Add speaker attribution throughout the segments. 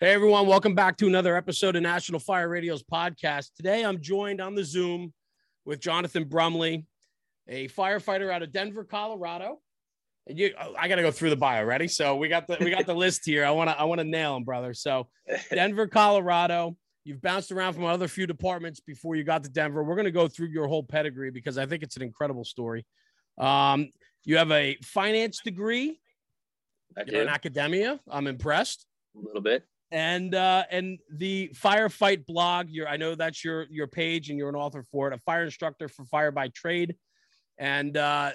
Speaker 1: Hey everyone, welcome back to another episode of National Fire Radio's podcast. Today I'm joined on the Zoom with Jonathan Brumley, a firefighter out of Denver, Colorado. And you, I got to go through the bio. Ready? So we got the we got the list here. I want to I want to nail him, brother. So Denver, Colorado. You've bounced around from other few departments before you got to Denver. We're going to go through your whole pedigree because I think it's an incredible story. Um, you have a finance degree. In academia. I'm impressed.
Speaker 2: a little bit.
Speaker 1: And uh and the firefight blog you're i know that's your your page and you're an author for it a fire instructor for fire by trade and uh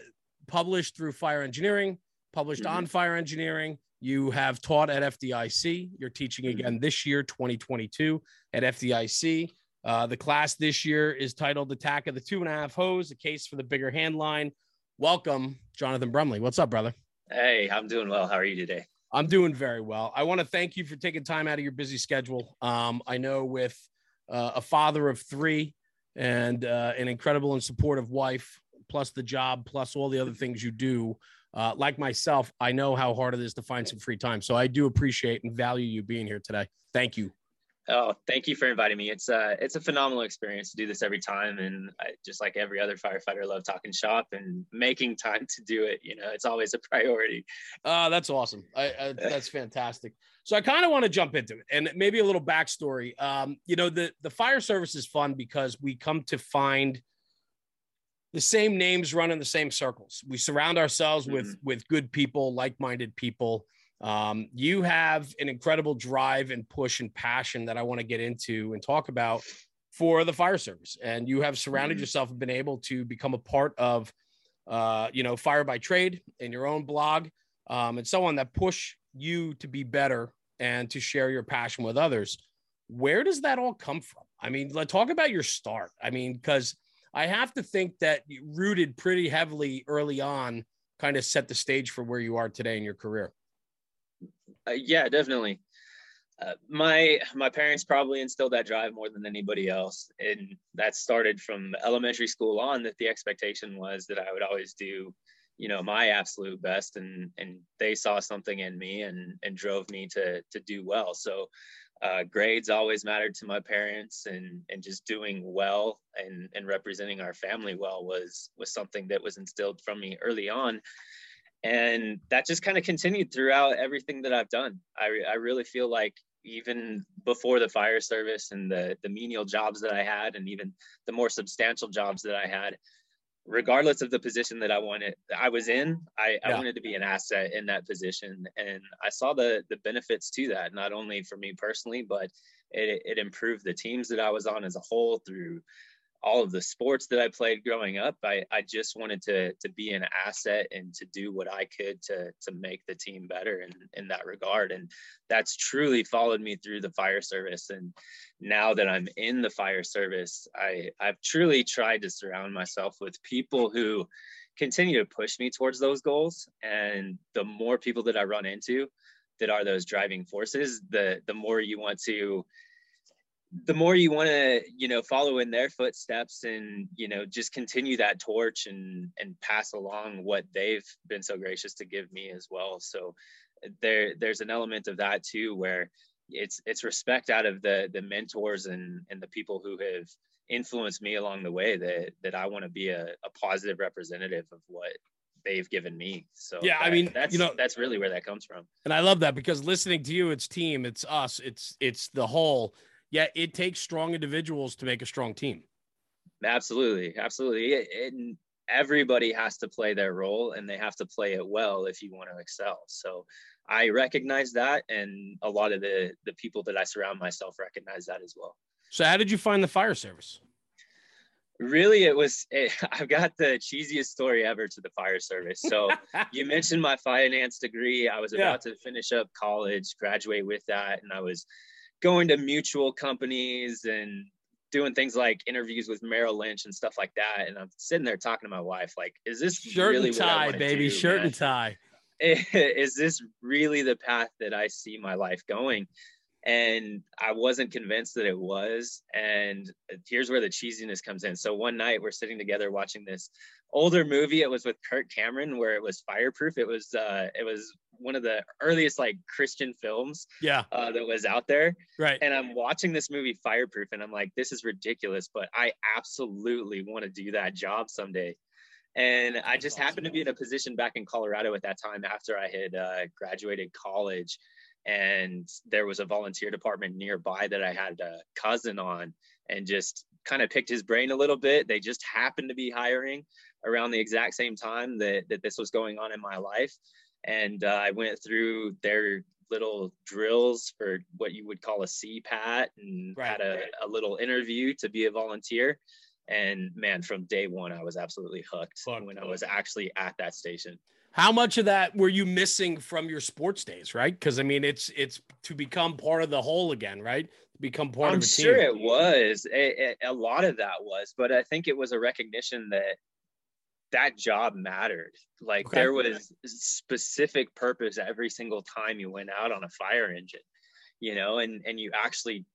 Speaker 1: published through fire engineering published
Speaker 2: Mhm.
Speaker 1: on fire engineering you have taught at fdic you're teaching
Speaker 2: Mhm.
Speaker 1: again this year 2022 at fdic uh, the class this year is titled attack of the two and a half hose a case for the bigger hand line welcome jonathan brumley what's up brother
Speaker 2: Hey, I'm doing well. How are you today?
Speaker 1: I'm doing very well. I want to thank you for taking time out of your busy schedule. Um, I know with uh, a father of three and uh, an incredible and supportive wife, plus the job, plus all the other things you do, uh, like myself, I know how hard it is to find some free time. So I do appreciate and value you being here today. Thank you.
Speaker 2: Oh, thank you for inviting me. It's uh it's a phenomenal experience to do this every time, and I, just like every other firefighter, I love talking shop and making time to do it. You know, it's always a priority.
Speaker 1: Uh, that's awesome. I, I, that's fantastic. So I kind of want to jump into it and maybe a little backstory. Um, you know, the the fire service is fun because we come to find the same names run in the same circles. We surround ourselves with with good people, like-minded people. Um, you have an incredible drive and push and passion that I want to get into and talk about for the fire service. And you have surrounded
Speaker 2: Mhm.
Speaker 1: yourself and been able to become a part of, uh, you know, fire by trade in your own blog um, and so on that push you to be better and to share your passion with others. Where does that all come from? I mean, let talk about your start. I mean, because I have to think that you rooted pretty heavily early on, kind of set the stage for where you are today in your career.
Speaker 2: Uh, yeah, definitely. Uh, my my parents probably instilled that drive more than anybody else, and that started from elementary school on. That the expectation was that I would always do, you know, my absolute best, and and they saw something in me and and drove me to to do well. So, uh, grades always mattered to my parents, and and just doing well and and representing our family well was was something that was instilled from me early on and that just kind of continued throughout everything that I've done. I, I really feel like even before the fire service and the the menial jobs that I had, and even the more substantial jobs that I had, regardless of the position that I wanted, I was in, I, I wanted to be an asset in that position, and I saw the the benefits to that, not only for me personally, but it it improved the teams that I was on as a whole through all of the sports that I played growing up, I, I just wanted to to be an asset and to do what I could to to make the team better in, in that regard. And that's truly followed me through the fire service. And now that I'm in the fire service, I, I've truly tried to surround myself with people who continue to push me towards those goals. And the more people that I run into that are those driving forces, the the more you want to the more you want to you know follow in their footsteps and you know just continue that torch and and pass along what they've been so gracious to give me as well so uh, there there's an element of that too where it's it's respect out of the the mentors and and the people who have influenced me along the way that that I want to be a, a positive representative of what they've given me so
Speaker 1: Yeah, I mean,
Speaker 2: that's
Speaker 1: you know-
Speaker 2: that's really where that comes from
Speaker 1: And I love that because listening to you, it's team, it's us, it's it's the whole. Yeah, it takes strong individuals to make a strong team.
Speaker 2: Absolutely, absolutely. It, it, everybody has to play their role, and they have to play it well if you want to excel. So, I recognize that, and a lot of the the people that I surround myself recognize that as well.
Speaker 1: So, how did you find the fire service?
Speaker 2: Really, it was. It, I've got the cheesiest story ever to the fire service. So, you mentioned my finance degree. I was
Speaker 1: Yeah.
Speaker 2: about to finish up college, graduate with that, and I was going to mutual companies and doing things like interviews with Merrill Lynch and stuff like that. And I'm sitting there talking to my wife, like, is this
Speaker 1: Shirt
Speaker 2: really
Speaker 1: and
Speaker 2: what I
Speaker 1: tie, baby.
Speaker 2: do,
Speaker 1: Shirt
Speaker 2: man?
Speaker 1: and tie.
Speaker 2: is this really the path that I see my life going? and I wasn't convinced that it was. And here's where the cheesiness comes in. So one night we're sitting together watching this older movie. It was with Kirk Cameron where it was fireproof. It was uh it was one of the earliest like Christian films
Speaker 1: yeah
Speaker 2: uh, that was out there.
Speaker 1: Right.
Speaker 2: And I'm watching this movie Fireproof and I'm like, this is ridiculous, but I absolutely want to do that job someday. And I just awesome. happened to be in a position back in Colorado at that time after I had uh, graduated college and there was a volunteer department nearby that I had a cousin on and just kind of picked his brain a little bit. They just happened to be hiring around the exact same time that, that this was going on in my life. And uh, I went through their little drills for what you would call a CPAT and right. had a, a little interview to be a volunteer. And man, from day one, I was absolutely hooked when I was actually at that station.
Speaker 1: How much of that were you missing from your sports days, right? Because I mean, it's it's to become part of the whole again, right? Become part
Speaker 2: I'm
Speaker 1: of.
Speaker 2: I'm sure it was. A, a lot of that was, but I think it was a recognition that that job mattered. Like okay. there was specific purpose every single time you went out on a fire engine, you know, and and you actually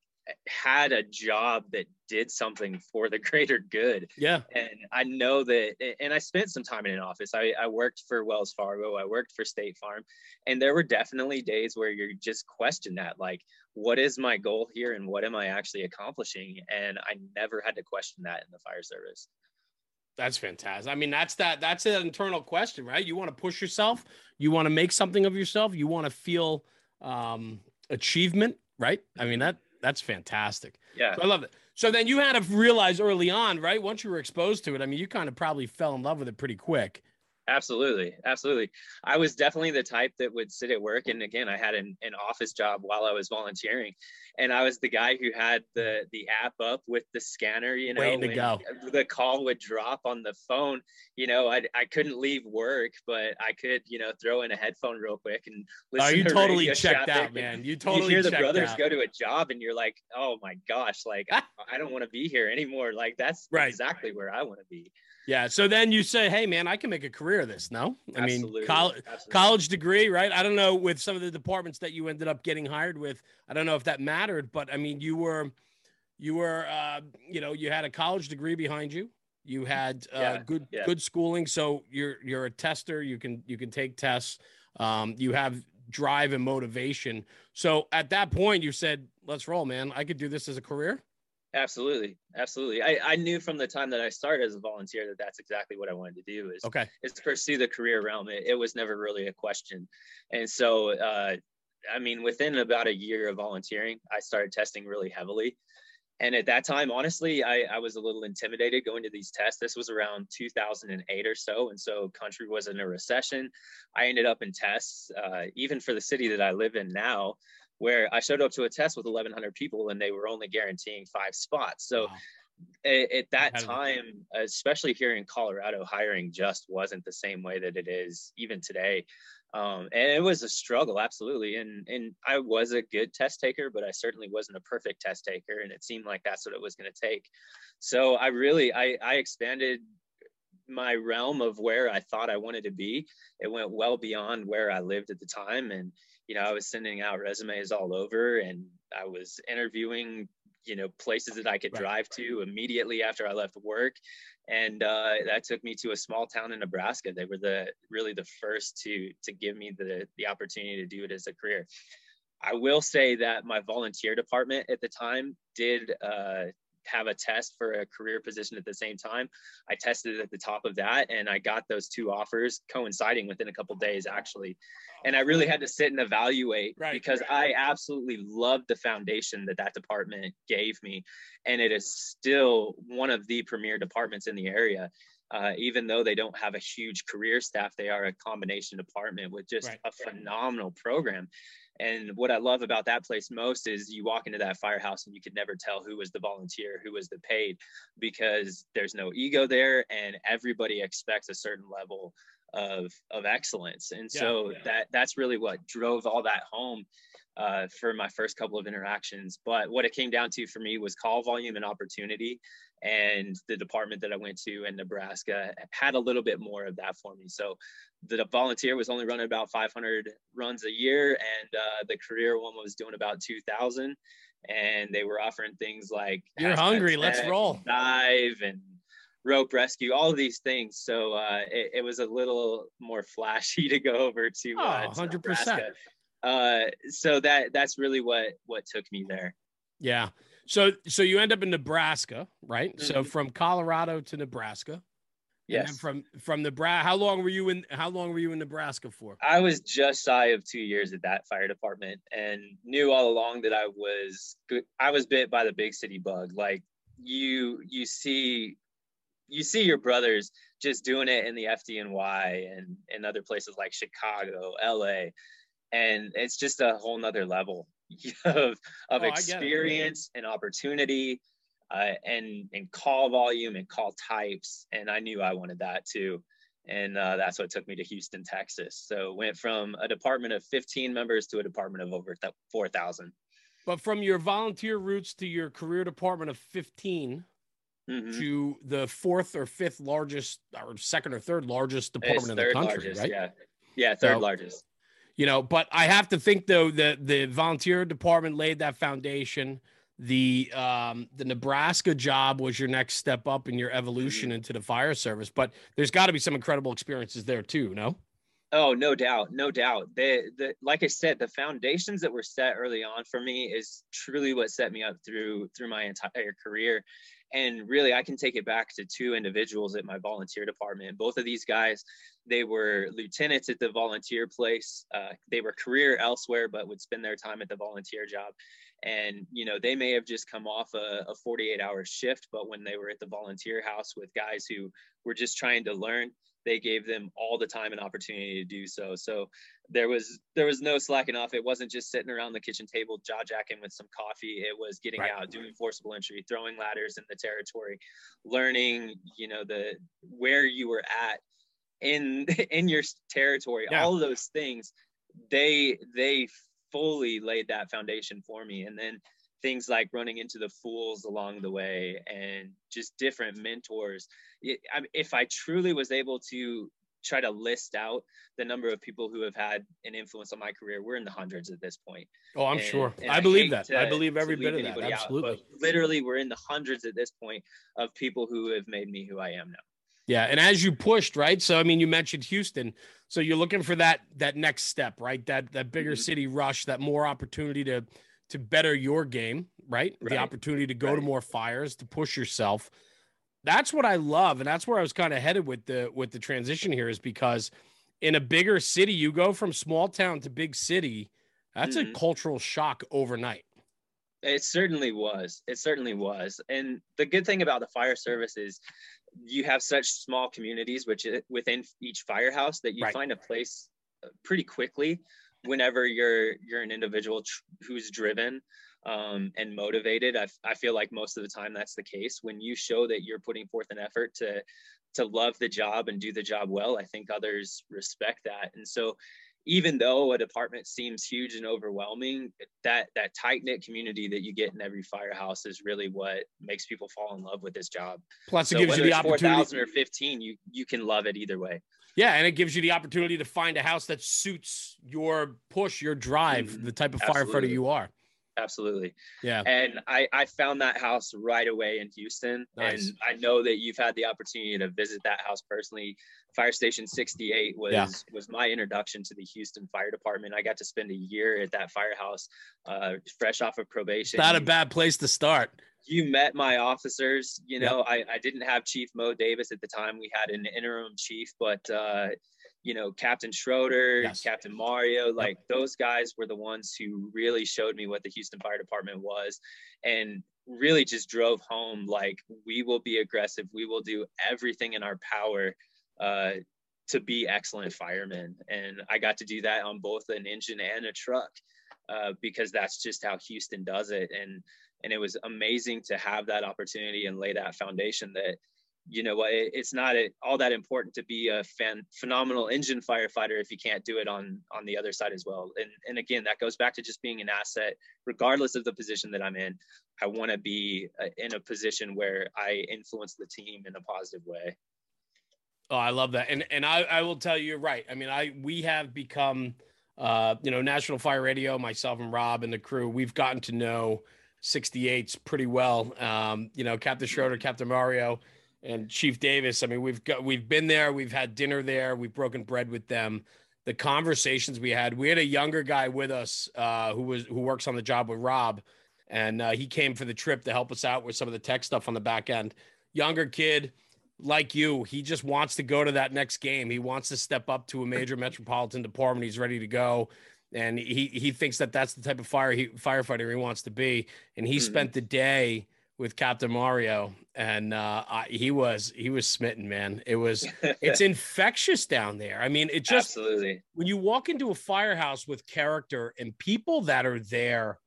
Speaker 2: had a job that did something for the greater good.
Speaker 1: Yeah.
Speaker 2: And I know that, and I spent some time in an office. I, I worked for Wells Fargo, I worked for State Farm, and there were definitely days where you're just question that, like, what is my goal here and what am I actually accomplishing? And I never had to question that in the fire service.
Speaker 1: That's fantastic. I mean, that's that that's an internal question, right? You want to push yourself, you want to make something of yourself, you want to feel um achievement, right? I mean, that that's fantastic.
Speaker 2: Yeah.
Speaker 1: So I love it. So then you had to realize early on, right? Once you were exposed to it, I mean, you kind of probably fell in love with it pretty quick.
Speaker 2: Absolutely. Absolutely. I was definitely the type that would sit at work. And again, I had an, an office job while I was volunteering. And I was the guy who had the the app up with the scanner, you know,
Speaker 1: Waiting to go.
Speaker 2: the call would drop on the phone. You know, I, I couldn't leave work, but I could, you know, throw in a headphone real quick and oh,
Speaker 1: listen. Oh, you to totally checked out, man. You totally
Speaker 2: you hear the brothers
Speaker 1: out.
Speaker 2: go to a job and you're like, oh my gosh, like I don't want to be here anymore. Like that's right. exactly where I want to be.
Speaker 1: Yeah. So then you say, hey, man, I can make a career of this. No, I Absolutely. mean, college, college degree, right? I don't know with some of the departments that you ended up getting hired with. I don't know if that mattered, but I mean, you were, you were, uh, you know, you had a college degree behind you. You had uh, yeah, good, yeah. good schooling. So you're, you're a tester. You can, you can take tests. Um, you have drive and motivation. So at that point, you said, let's roll, man. I could do this as a career.
Speaker 2: Absolutely, absolutely. I, I knew from the time that I started as a volunteer that that's exactly what I wanted to do is
Speaker 1: okay
Speaker 2: is pursue the career realm. It, it was never really a question, and so uh, I mean, within about a year of volunteering, I started testing really heavily. And at that time, honestly, I, I was a little intimidated going to these tests. This was around 2008 or so. And so country was in a recession. I ended up in tests, uh, even for the city that I live in now where I showed up to a test with 1,100 people and they were only guaranteeing five spots. So wow. at, at, that time, especially here in Colorado, hiring just wasn't the same way that it is even today. Um, and it was a struggle, absolutely. And and I was a good test taker, but I certainly wasn't a perfect test taker. And it seemed like that's what it was going to take. So I really I, I expanded my realm of where I thought I wanted to be. It went well beyond where I lived at the time, and you know, I was sending out resumes all over and I was interviewing, you know, places that I could right, drive right. to immediately after I left work. And uh, that took me to a small town in Nebraska. They were the really the first to to give me the the opportunity to do it as a career. I will say that my volunteer department at the time did uh, have a test for a career position at the same time. I tested at the top of that and I got those two offers coinciding within a couple days actually. And I really had to sit and evaluate right. because I absolutely loved the foundation that that department gave me. And it is still one of the premier departments in the area. Uh, even though they don't have a huge career staff, they are a combination department with just right. a phenomenal program. And what I love about that place most is you walk into that firehouse and you could never tell who was the volunteer, who was the paid, because there's no ego there and everybody expects a certain level of of excellence. And yeah, so yeah. that that's really what drove all that home. Uh, for my first couple of interactions. But what it came down to for me was call volume and opportunity. And the department that I went to in Nebraska had a little bit more of that for me. So the volunteer was only running about 500 runs a year, and uh, the career one was doing about 2,000. And they were offering things like
Speaker 1: "You're hungry, let's roll,"
Speaker 2: dive, and rope rescue, all of these things. So uh, it, it, was a little more flashy to go over to. Uh,
Speaker 1: oh, 100%.
Speaker 2: Uh, so that that's really what what took me there.
Speaker 1: Yeah. So so you end up in Nebraska, right? Mm-hmm. So from Colorado to Nebraska.
Speaker 2: Yes.
Speaker 1: from from Nebraska, how long were you in? How long were you in Nebraska for?
Speaker 2: I was just shy of two years at that fire department, and knew all along that I was I was bit by the big city bug. Like you you see you see your brothers just doing it in the FDNY and in other places like Chicago, LA, and it's just a whole nother level of of oh, experience and opportunity, uh, and and call volume and call types, and I knew I wanted that too, and uh, that's what took me to Houston, Texas. So went from a department of 15 members to a department of over 4,000.
Speaker 1: But from your volunteer roots to your career department of 15, mm-hmm. to the fourth or fifth largest or second or third largest department in the country,
Speaker 2: largest,
Speaker 1: right?
Speaker 2: Yeah. Yeah, third so, largest.
Speaker 1: You know, but I have to think though that the volunteer department laid that foundation. The um the Nebraska job was your next step up in your evolution mm-hmm. into the fire service, but there's got to be some incredible experiences there too, no?
Speaker 2: Oh, no doubt, no doubt. The, the like I said, the foundations that were set early on for me is truly what set me up through through my entire career. And really, I can take it back to two individuals at my volunteer department. Both of these guys, they were lieutenants at the volunteer place. Uh, they were career elsewhere, but would spend their time at the volunteer job. And, you know, they may have just come off a, a 48 hour shift, but when they were at the volunteer house with guys who were just trying to learn, they gave them all the time and opportunity to do so. So there was there was no slacking off. It wasn't just sitting around the kitchen table jaw jacking with some coffee. It was getting right. out, doing forcible entry, throwing ladders in the territory, learning, you know, the where you were at in in your territory. Yeah. All of those things, they they fully laid that foundation for me. And then things like running into the fools along the way and just different mentors. If I truly was able to try to list out the number of people who have had an influence on my career, we're in the hundreds at this point.
Speaker 1: Oh, I'm
Speaker 2: and,
Speaker 1: sure. And I, I believe that. To, I believe every bit of that. Absolutely.
Speaker 2: Out, literally, we're in the hundreds at this point of people who have made me who I am now.
Speaker 1: Yeah, and as you pushed, right? So I mean, you mentioned Houston. So you're looking for that that next step, right? That that bigger mm-hmm. city rush, that more opportunity to to better your game, right? right. The opportunity to go right. to more fires, to push yourself. That's what I love, and that's where I was kind of headed with the with the transition here, is because in a bigger city, you go from small town to big city. That's mm-hmm. a cultural shock overnight.
Speaker 2: It certainly was. It certainly was. And the good thing about the fire service is you have such small communities, which within each firehouse that you right. find a place uh, pretty quickly whenever you're you're an individual tr- who's driven um, and motivated. I, I feel like most of the time that's the case. When you show that you're putting forth an effort to to love the job and do the job well, I think others respect that. And so even though a department seems huge and overwhelming, that that tight knit community that you get in every firehouse is really what makes people fall in love with this job.
Speaker 1: Plus, it gives you the opportunity. Four thousand
Speaker 2: or fifteen, you you can love it either way.
Speaker 1: Yeah, and it gives you the opportunity to find a house that suits your push, your drive, mm-hmm. the type of Absolutely. firefighter you are.
Speaker 2: Absolutely.
Speaker 1: Yeah.
Speaker 2: And I, I found that house right away in Houston. Nice. And I know that you've had the opportunity to visit that house personally. Fire Station 68 was yeah. was my introduction to the Houston Fire Department. I got to spend a year at that firehouse, uh, fresh off of probation.
Speaker 1: Not a bad place to start
Speaker 2: you met my officers. You know, yep. I, I didn't have Chief Mo Davis at the time. We had an interim chief, but uh, you know, Captain Schroeder, yes. Captain Mario, like yep. those guys were the ones who really showed me what the Houston Fire Department was, and really just drove home like we will be aggressive. We will do everything in our power uh, to be excellent firemen, and I got to do that on both an engine and a truck. Uh, because that's just how Houston does it. And and it was amazing to have that opportunity and lay that foundation that you know it, it's not a, all that important to be a fan, phenomenal engine firefighter if you can't do it on on the other side as well and and again that goes back to just being an asset regardless of the position that i'm in i want to be uh, in a position where i influence the team in a positive way
Speaker 1: oh i love that and and i i will tell you you're right i mean i we have become uh you know national fire radio myself and rob and the crew we've gotten to know 68s pretty well um you know captain schroeder captain mario and Chief Davis. I mean, we've got we've been there, we've had dinner there, we've broken bread with them. The conversations we had, we had a younger guy with us uh, who was who works on the job with Rob, and uh, he came for the trip to help us out with some of the tech stuff on the back end. Younger kid, like you, he just wants to go to that next game. He wants to step up to a major metropolitan department. He's ready to go, and he he thinks that that's the type of fire he, firefighter he wants to be. And he mm-hmm. spent the day with Captain Mario, and uh, I, he was he was smitten, man. It was it's infectious down there. I mean, it just
Speaker 2: absolutely
Speaker 1: when you walk into a firehouse with character and people that are there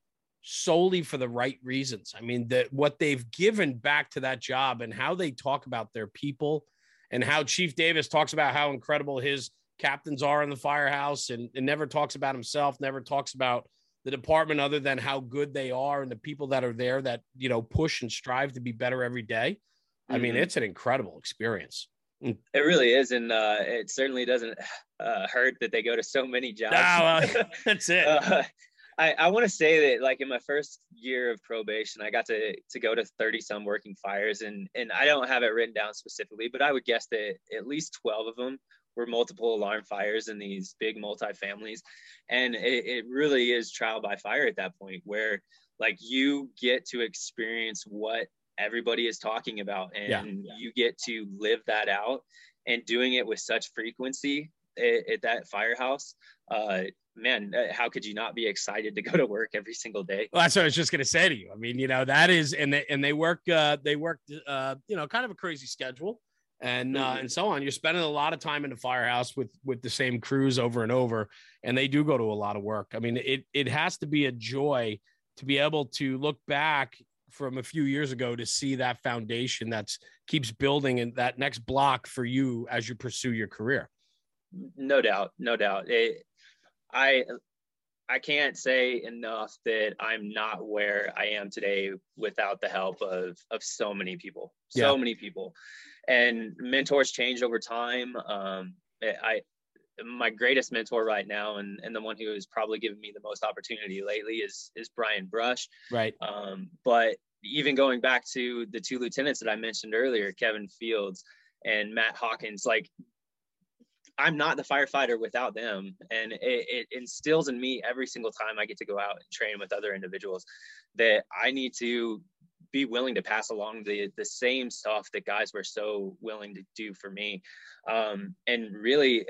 Speaker 1: solely for the right reasons. I mean, that what they've given back to that job and how they talk about their people, and how Chief Davis talks about how incredible his captains are in the firehouse, and, and never talks about himself, never talks about the department other than how good they are and the people that are there that you know push and strive to be better every day mm-hmm. i mean mm-hmm. it's an incredible experience
Speaker 2: mm. it really is and uh, it certainly doesn't uh, hurt that they go to so many jobs
Speaker 1: uh, that's it uh,
Speaker 2: i, I want to say that like in my first year of probation i got to to go to 30 some working fires and and i don't have it written down specifically but i would guess that at least 12 of them were multiple alarm fires in these big multi-families and it, it really is trial by fire at that point where like you get to experience what everybody is talking about and yeah. you get to live that out and doing it with such frequency at, at that firehouse uh, man uh, how could you not be excited to go to work every single day
Speaker 1: well that's what i was just going to say to you i mean you know that is and they and they work uh they work uh you know kind of a crazy schedule and uh, mm-hmm. and so on. You're spending a lot of time in the firehouse with with the same crews over and over, and they do go to a lot of work. I mean, it it has to be a joy to be able to look back from a few years ago to see that foundation that's keeps building and that next block for you as you pursue your career.
Speaker 2: No doubt, no doubt. It, I I can't say enough that I'm not where I am today without the help of of so many people, so yeah. many people, and mentors change over time. Um, I my greatest mentor right now, and and the one who has probably given me the most opportunity lately is is Brian Brush.
Speaker 1: Right.
Speaker 2: Um, but even going back to the two lieutenants that I mentioned earlier, Kevin Fields and Matt Hawkins, like I'm not the firefighter without them. And it, it, instills in me every single time I get to go out and train with other individuals that I need to be willing to pass along the the same stuff that guys were so willing to do for me um, and really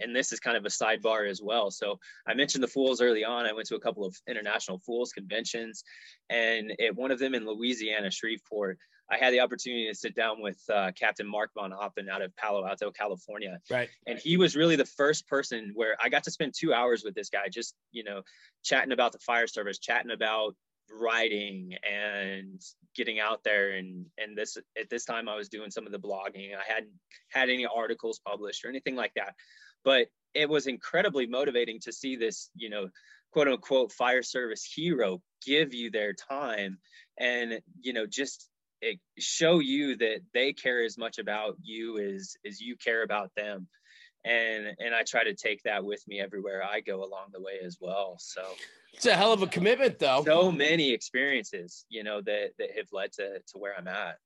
Speaker 2: and this is kind of a sidebar as well so i mentioned the fools early on i went to a couple of international fools conventions and at one of them in louisiana shreveport I had the opportunity to sit down with uh, Captain Mark vonAppen out of Palo Alto, California.
Speaker 1: Right.
Speaker 2: And he was really the first person where I got to spend two hours with this guy, just, you know, chatting about the fire service, chatting about writing and getting out there. And, and this, at this time I was doing some of the blogging. I hadn't had any articles published or anything like that, but it was incredibly motivating to see this, you know, quote unquote fire service hero give you their time and, you know, just it show you that they care as much about you as as you care about them. And and i try to take that with me everywhere i go along the way as well. So
Speaker 1: it's a hell of a commitment though.
Speaker 2: So many experiences you know that that have led to to where i'm at.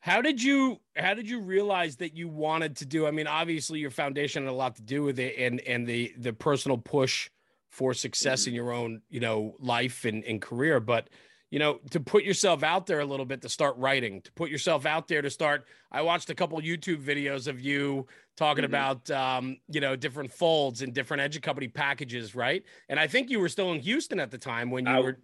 Speaker 1: How did you how did you realize that you wanted to do i mean obviously your foundation had a lot to do with it and and the the personal push for success mm-hmm. in your own you know life and, and career but you know, to put yourself out there a little bit to start writing, to put yourself out there to start. I watched a couple YouTube videos of you talking mm-hmm. about, um, you know, different folds and different Edu-Company packages, right? And I think you were still in Houston at the time when you I, were.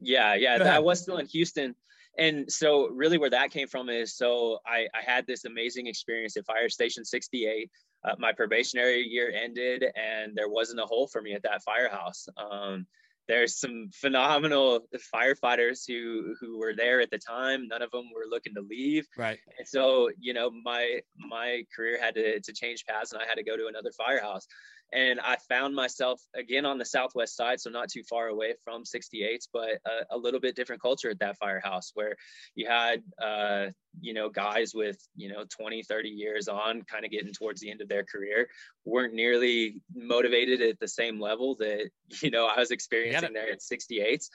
Speaker 2: Yeah, yeah, I was still in Houston. And so, really, where that came from is so I, I had this amazing experience at Fire Station 68. Uh, my probationary year ended, and there wasn't a hole for me at that firehouse. Um, there's some phenomenal firefighters who who were there at the time. None of them were looking to leave.
Speaker 1: Right.
Speaker 2: And so you know my my career had to, to change paths and i had to go to another firehouse and I found myself again on the southwest side, so not too far away from 68s, but a, a little bit different culture at that firehouse where you had, uh, you know, guys with, you know, 20, 30 years on, kind of getting towards the end of their career, weren't nearly motivated at the same level that, you know, I was experiencing there at 68s.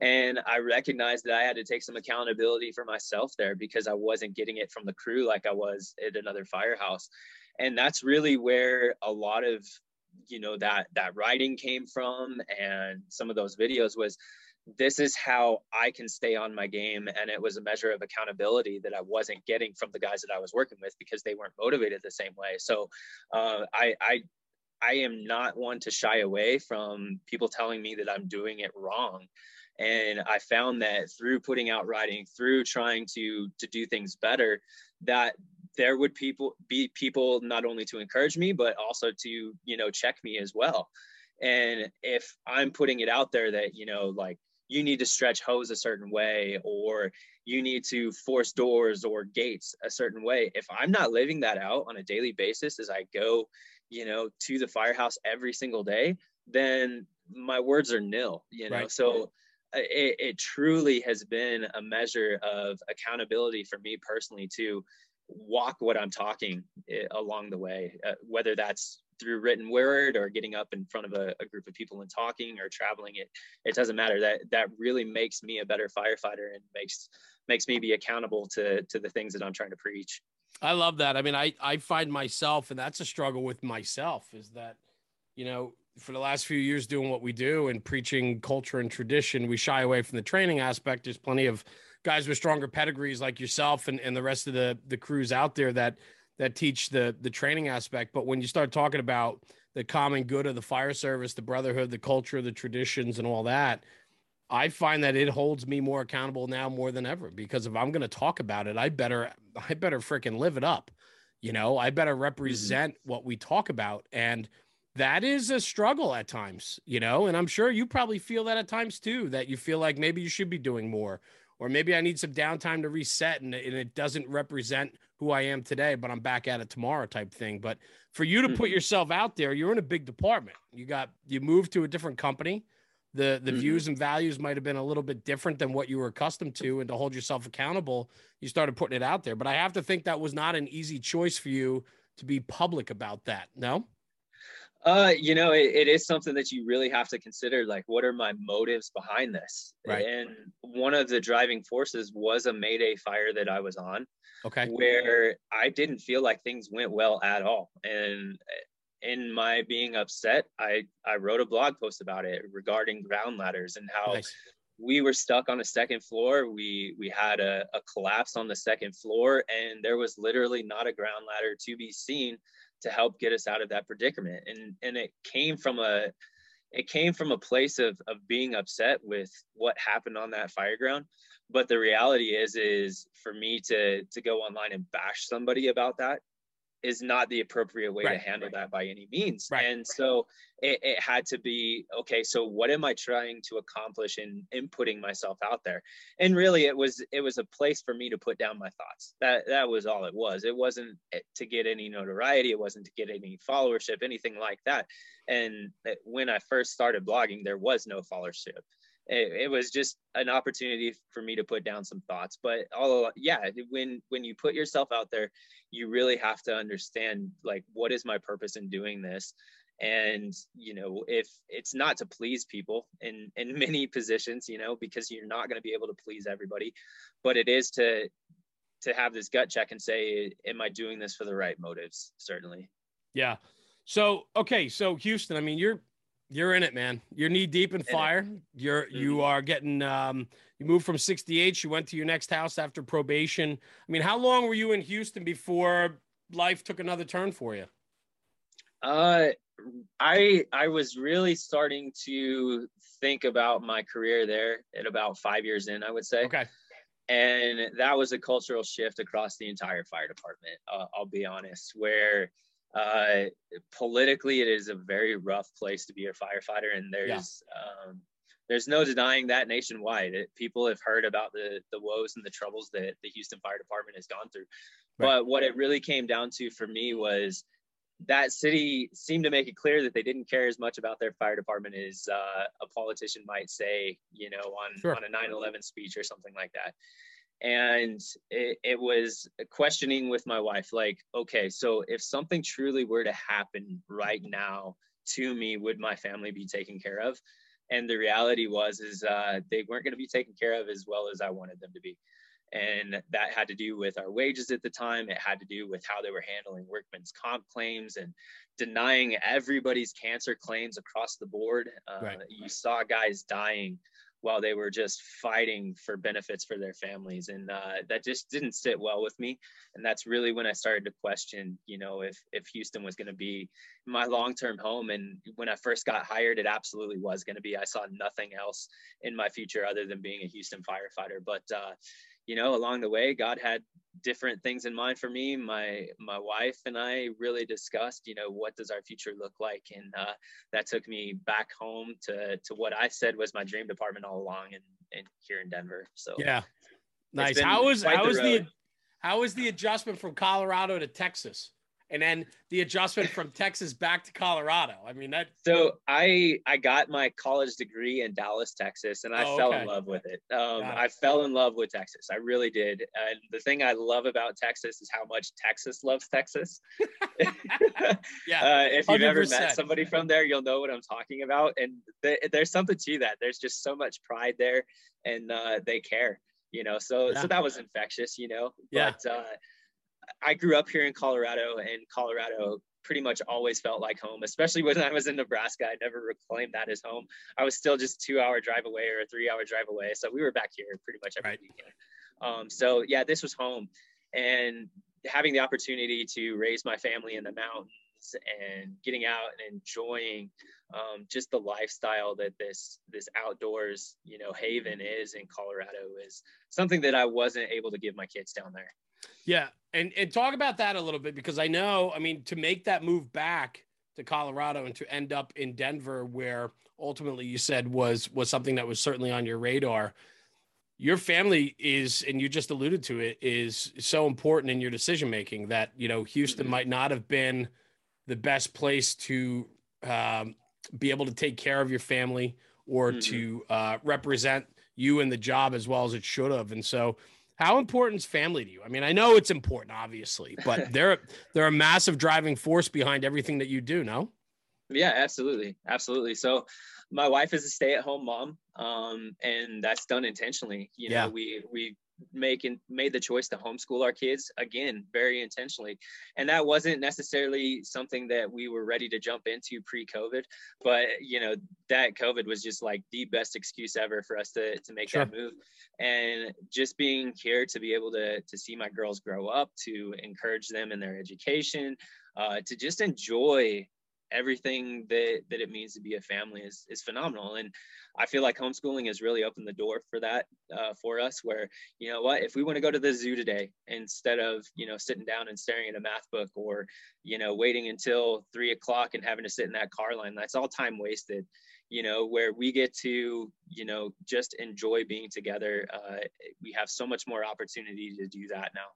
Speaker 2: And I recognized that I had to take some accountability for myself there because I wasn't getting it from the crew like I was at another firehouse and that's really where a lot of you know that that writing came from and some of those videos was this is how I can stay on my game. And it was a measure of accountability that I wasn't getting from the guys that I was working with because they weren't motivated the same way. So uh, I, I, I am not one to shy away from people telling me that I'm doing it wrong. And I found that through putting out writing, through trying to to do things better, that there would people be people not only to encourage me but also to you know check me as well and if i'm putting it out there that you know like you need to stretch hose a certain way or you need to force doors or gates a certain way if i'm not living that out on a daily basis as i go you know to the firehouse every single day then my words are nil you know right. so uh, it, it truly has been a measure of accountability for me personally to walk what I'm talking eh, along the way, uh, whether that's through written word or getting up in front of a, a, group of people and talking or traveling it it doesn't matter. That that really makes me a better firefighter and makes makes me be accountable to to the things that i'm trying to preach.
Speaker 1: I love that. I mean i i find myself and that's a struggle with myself is that you know for the last few years doing what we do and preaching culture and tradition we shy away from the training aspect. There's plenty of guys with stronger pedigrees like yourself and, and the rest of the the crews out there that that teach the the training aspect. But when you start talking about the common good of the fire service, the brotherhood, the culture, the traditions, and all that, I find that it holds me more accountable now more than ever. Because if I'm going to talk about it, I better I better freaking live it up. You know, I better mm-hmm. represent mm-hmm. what we talk about and that is a struggle at times, you know, and I'm sure you probably feel that at times too, that you feel like maybe you should be doing more or maybe I need some downtime to reset and, and, it doesn't represent who I am today, but I'm back at it tomorrow type thing. But for you to put mm-hmm. yourself out there, you're in a big department. You got you moved to a different company. The the mm-hmm. views and values might have been a little bit different than what you were accustomed to, and to hold yourself accountable, you started putting it out there. But I have to think that was not an easy choice for you to be public about that. No.
Speaker 2: Uh, you know, it, it is something that you really have to consider. Like, what are my motives behind this?
Speaker 1: Right.
Speaker 2: And one of the driving forces was a Mayday fire that I was on.
Speaker 1: Okay.
Speaker 2: Where I didn't feel like things went well at all. And in my being upset, I I wrote a blog post about it regarding ground ladders and how nice. we were stuck on a second floor. We we had a, a collapse on the second floor, and there was literally not a ground ladder to be seen to help get us out of that predicament. And and it came from a it came from a place of of being upset with what happened on that fire ground. But the reality is is for me to to go online and bash somebody about that is not the appropriate way right, to handle right. that by any means.
Speaker 1: Right.
Speaker 2: And so it, it, had to be okay. So what am I trying to accomplish in in putting myself out there? And really, it was it was a place for me to put down my thoughts. That that was all it was. It wasn't eh, to get any notoriety. It wasn't to get any followership, anything like that. And when I first started blogging, there was no followership it, it, was just an opportunity for me to put down some thoughts. But all yeah when when you put yourself out there you really have to understand like what is my purpose in doing this? And you know if it's not to please people in in many positions you know because you're not going to be able to please everybody but it is to to have this gut check and say am i doing this for the right motives? Certainly.
Speaker 1: Yeah. So okay. So houston i mean you're you're in it, man. You're knee deep in fire. You're mm-hmm. you are getting um you moved from 68, you went to your next house after probation. I mean, how long were you in Houston before life took another turn for you?
Speaker 2: Uh I I was really starting to think about my career there at about 5 years in, I would say.
Speaker 1: Okay.
Speaker 2: And that was a cultural shift across the entire fire department. Uh, I'll be honest, where uh, politically, it is a very rough place to be a firefighter, and there's yeah. um, there's no denying that nationwide. It, people have heard about the the woes and the troubles that the Houston Fire Department has gone through. Right. But what it really came down to for me was that city seemed to make it clear that they didn't care as much about their fire department as uh, a politician might say, you know, on sure. on a 9/11 speech or something like that. And it, it was questioning with my wife, like, okay, so if something truly were to happen right now to me, would my family be taken care of? And the reality was, is uh, they weren't going to be taken care of as well as I wanted them to be and that had to do with our wages at the time it had to do with how they were handling workman's comp claims and denying everybody's cancer claims across the board uh, right. you saw guys dying while they were just fighting for benefits for their families and uh, that just didn't sit well with me. And that's really when i started to question you know if if houston was going to be my long-term home. And when i first got hired it absolutely was going to be. I saw nothing else in my future other than being a houston firefighter. But uh, you know, along the way, God had different things in mind for me. My my wife and I really discussed, you know, what does our future look like, and uh, that took me back home to to what I said was my dream department all along, and and here in Denver. So
Speaker 1: yeah, nice. How was how was the how was the adjustment from Colorado to Texas? And then the adjustment from Texas back to Colorado. I mean that.
Speaker 2: So I I got my college degree in Dallas, Texas, and I oh, fell in love with it. Um, it. I fell in love with Texas. I really did. And the thing I love about Texas is how much Texas loves Texas. yeah. Uh, if you've 100%. ever met somebody from there, you'll know what I'm talking about. And th- there's something to that. There's just so much pride there, and uh, they care. You know, so yeah. so that was infectious. You know,
Speaker 1: yeah.
Speaker 2: Uh, I grew up here in Colorado, and Colorado pretty much always felt like home, especially when I was in Nebraska. I never reclaimed that as home. I was still just two hour drive away or a three hour drive away. So we were back here pretty much every right. weekend. Um, so yeah, this was home. And having the opportunity to raise my family in the mountains and getting out and enjoying um, just the lifestyle that this this outdoors you know haven is in Colorado is something that I wasn't able to give my kids down there.
Speaker 1: Yeah, and and talk about that a little bit because I know, I mean, to make that move back to Colorado and to end up in Denver, where ultimately you said was was something that was certainly on your radar. Your family is, and you just alluded to it, is so important in your decision making that you know Houston mm-hmm. might not have been the best place to um, be able to take care of your family or mm-hmm. to uh, represent you in the job as well as it should have. And so how important is family to you? I mean, I know it's important, obviously, but they're they're a massive driving force behind everything that you do. No.
Speaker 2: Yeah, absolutely, absolutely. So, my wife is a stay-at-home mom, um, and that's done intentionally. You know, yeah. we we making made the choice to homeschool our kids again very intentionally and that wasn't necessarily something that we were ready to jump into pre-covid but you know that covid was just like the best excuse ever for us to to make sure. that move and just being here to be able to to see my girls grow up to encourage them in their education uh, to just enjoy everything that that it means to be a family is is phenomenal. And i feel like homeschooling has really opened the door for that uh, for us where you know what if we want to go to the zoo today instead of you know sitting down and staring at a math book or you know waiting until three o'clock and having to sit in that car line that's all time wasted you know where we get to you know just enjoy being together uh, we have so much more opportunity to do that now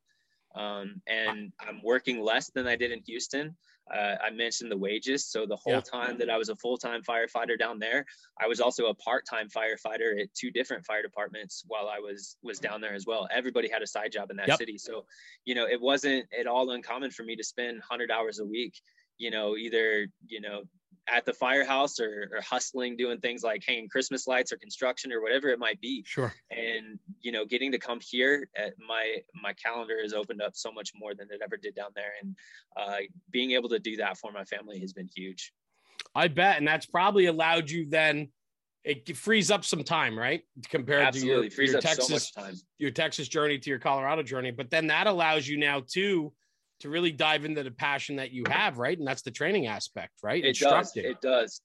Speaker 2: um, and I'm working less than I did in Houston. Uh, I mentioned the wages. So the whole yeah. time that I was a full-time firefighter down there, I was also a part-time firefighter at two different fire departments while I was was down there as well. Everybody had a side job in that yep. city, so you know it wasn't at all uncommon for me to spend 100 hours a week. You know, either you know at the firehouse or, or, hustling doing things like hanging christmas lights or construction or whatever it might be.
Speaker 1: Sure.
Speaker 2: And you know getting to come here at my my calendar has opened up so much more than it ever did down there. And uh, being able to do that for my family has been huge.
Speaker 1: I bet. And that's probably allowed you then it frees up some time right? Compared
Speaker 2: Absolutely.
Speaker 1: to
Speaker 2: your,
Speaker 1: your
Speaker 2: texas
Speaker 1: so your texas journey to your colorado journey. But then that allows you now to to really dive into the passion that you have, right? And that's the training aspect, right?
Speaker 2: It does. It does.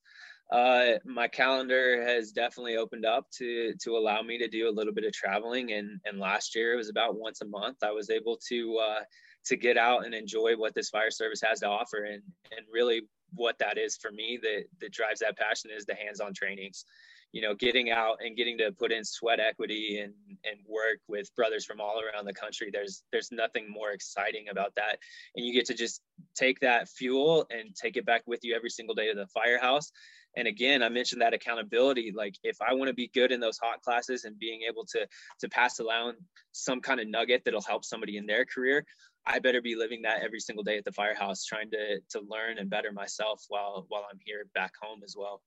Speaker 2: Uh, my calendar has definitely opened up to to allow me to do a little bit of traveling, and and last year it was about once a month. I was able to uh, to get out and enjoy what this fire service has to offer, and and really what that is for me that that drives that passion is the hands-on trainings you know, getting out and getting to put in sweat equity and and work with brothers from all around the country. There's there's nothing more exciting about that. And you get to just take that fuel and take it back with you every single day to the firehouse. And again, I mentioned that accountability. Like if I want to be good in those hot classes and being able to to pass along some kind of nugget that'll help somebody in their career, I better be living that every single day at the firehouse, trying to to learn and better myself while while I'm here back home as well.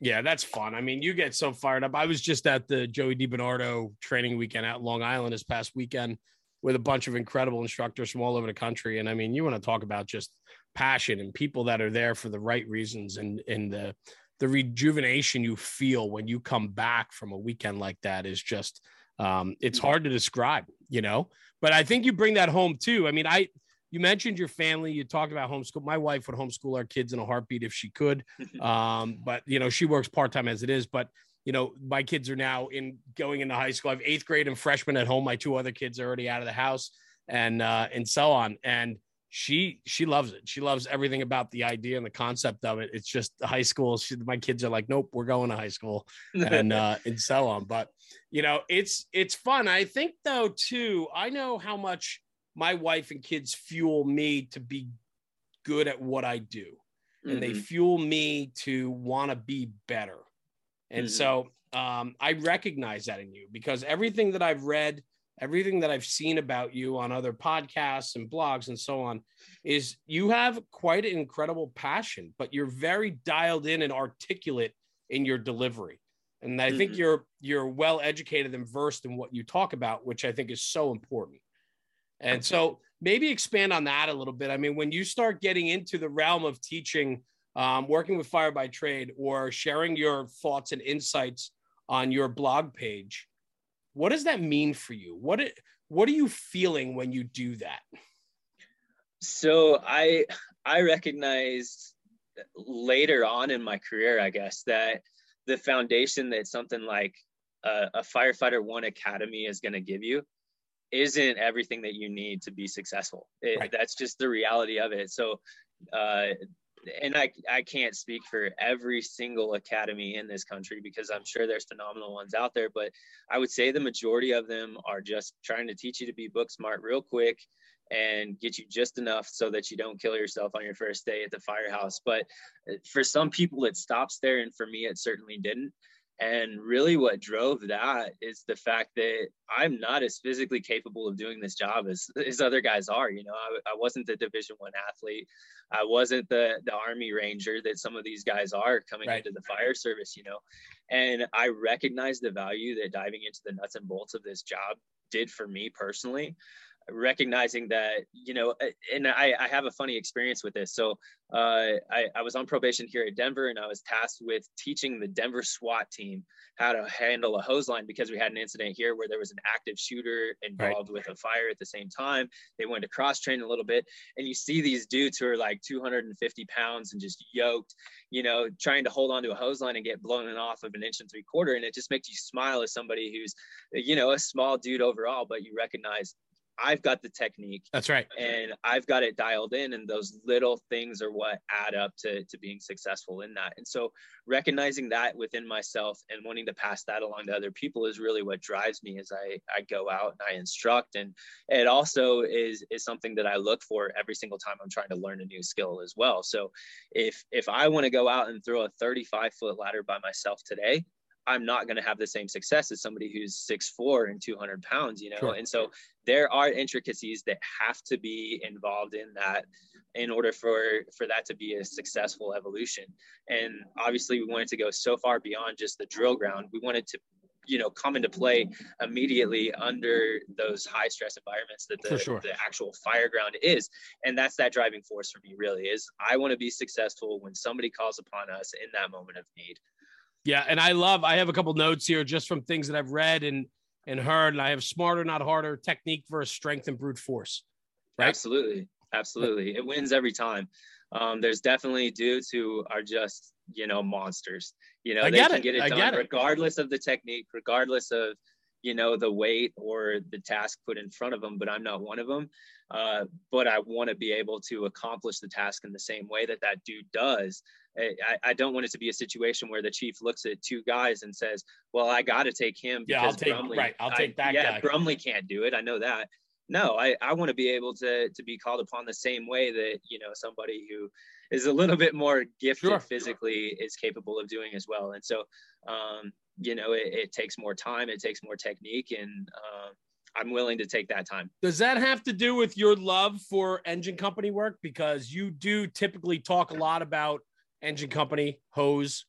Speaker 1: Yeah, that's fun. I mean, you get so fired up. I was just at the Joey DiBernardo training weekend at Long Island this past weekend with a bunch of incredible instructors from all over the country. And I mean, you want to talk about just passion and people that are there for the right reasons and and the the rejuvenation you feel when you come back from a weekend like that is just um, it's hard to describe, you know. But I think you bring that home too. I mean, I you mentioned your family. You talked about homeschool. My wife would homeschool our kids in a heartbeat if she could. Um, but you know, she works part time as it is. But you know, my kids are now in going into high school. I have eighth grade and freshman at home. My two other kids are already out of the house, and uh, and so on. And she she loves it. She loves everything about the idea and the concept of it. It's just high school. She, my kids are like, nope, we're going to high school, and uh, and so on. But you know, it's it's fun. I think though too. I know how much my wife and kids fuel me to be good at what I do. And mm-hmm. they fuel me to want to be better. And mm-hmm. so um, I recognize that in you because everything that I've read, everything that I've seen about you on other podcasts and blogs and so on is you have quite an incredible passion, but you're very dialed in and articulate in your delivery. And I mm-hmm. think you're you're well educated and versed in what you talk about, which I think is so important. And so maybe expand on that a little bit. I mean, when you start getting into the realm of teaching, um, working with Fire by Trade, or sharing your thoughts and insights on your blog page, what does that mean for you? What it, what are you feeling when you do that?
Speaker 2: So I I recognized later on in my career, I guess, that the foundation that something like a, a firefighter one academy is going to give you isn't everything that you need to be successful. It, right. That's just the reality of it. So, uh, and I, I can't speak for every single academy in this country because I'm sure there's phenomenal ones out there, but I would say the majority of them are just trying to teach you to be book smart real quick and get you just enough so that you don't kill yourself on your first day at the firehouse. But uh, for some people, it stops there. And for me, it certainly didn't. And really, what drove that is the fact that I'm not as physically capable of doing this job as, as other guys are. You know, I, I wasn't the Division One athlete. I wasn't the the Army Ranger that some of these guys are coming right. into the fire service. You know, and I recognize the value that diving into the nuts and bolts of this job did for me personally recognizing that you know and I, I have a funny experience with this. So uh, I, I was on probation here at denver and i was tasked with teaching the denver swat team how to handle a hose line because we had an incident here where there was an active shooter involved right. with a fire at the same time. They went to cross train a little bit. And you see these dudes who are like 250 pounds and just yoked you know trying to hold onto a hose line and get blown off of an inch and three quarter. And it just makes you smile as somebody who's you know a small dude overall but you recognize I've got the technique.
Speaker 1: That's right.
Speaker 2: And I've got it dialed in. And those little things are what add up to, to being successful in that. And so recognizing that within myself and wanting to pass that along to other people is really what drives me as I, I go out and I instruct. And it also is, is something that I look for every single time I'm trying to learn a new skill as well. So if, if I want to go out and throw a 35 foot ladder by myself today, I'm not going to have the same success as somebody who's six four and 200 pounds, you know. Sure. And so there are intricacies that have to be involved in that in order for for that to be a successful evolution. And obviously, we wanted to go so far beyond just the drill ground. We wanted to you know come into play immediately under those high stress environments that the, sure. the actual fire ground is and that's that driving force for me really is i want to be successful when somebody calls upon us in that moment of need
Speaker 1: yeah, and I love. I have a couple notes here just from things that I've read and and heard, and I have smarter, not harder, technique versus strength and brute force.
Speaker 2: Right? Absolutely, absolutely. It wins every time. Um, there's definitely dudes who are just you know monsters. You know, I they can it. get it done regardless of the technique, regardless of you know the weight or the task put in front of them. But I'm not one of them. Uh, but I want to be able to accomplish the task in the same way that that dude does I, I don't want it to be a situation where the chief looks at two guys and says, "Well, I got to take him."
Speaker 1: Yeah, I'll take Brumley, right. I'll take that
Speaker 2: I, yeah, guy. Brumley can't do it. I know that. No, I, I want to be able to to be called upon the same way that you know somebody who is a little bit more gifted sure. physically is capable of doing as well. And so, um, you know, it, it, takes more time, it takes more technique, and uh, I'm willing to take that time.
Speaker 1: Does that have to do with your love for engine company work? Because you do typically talk a lot about engine company, hose,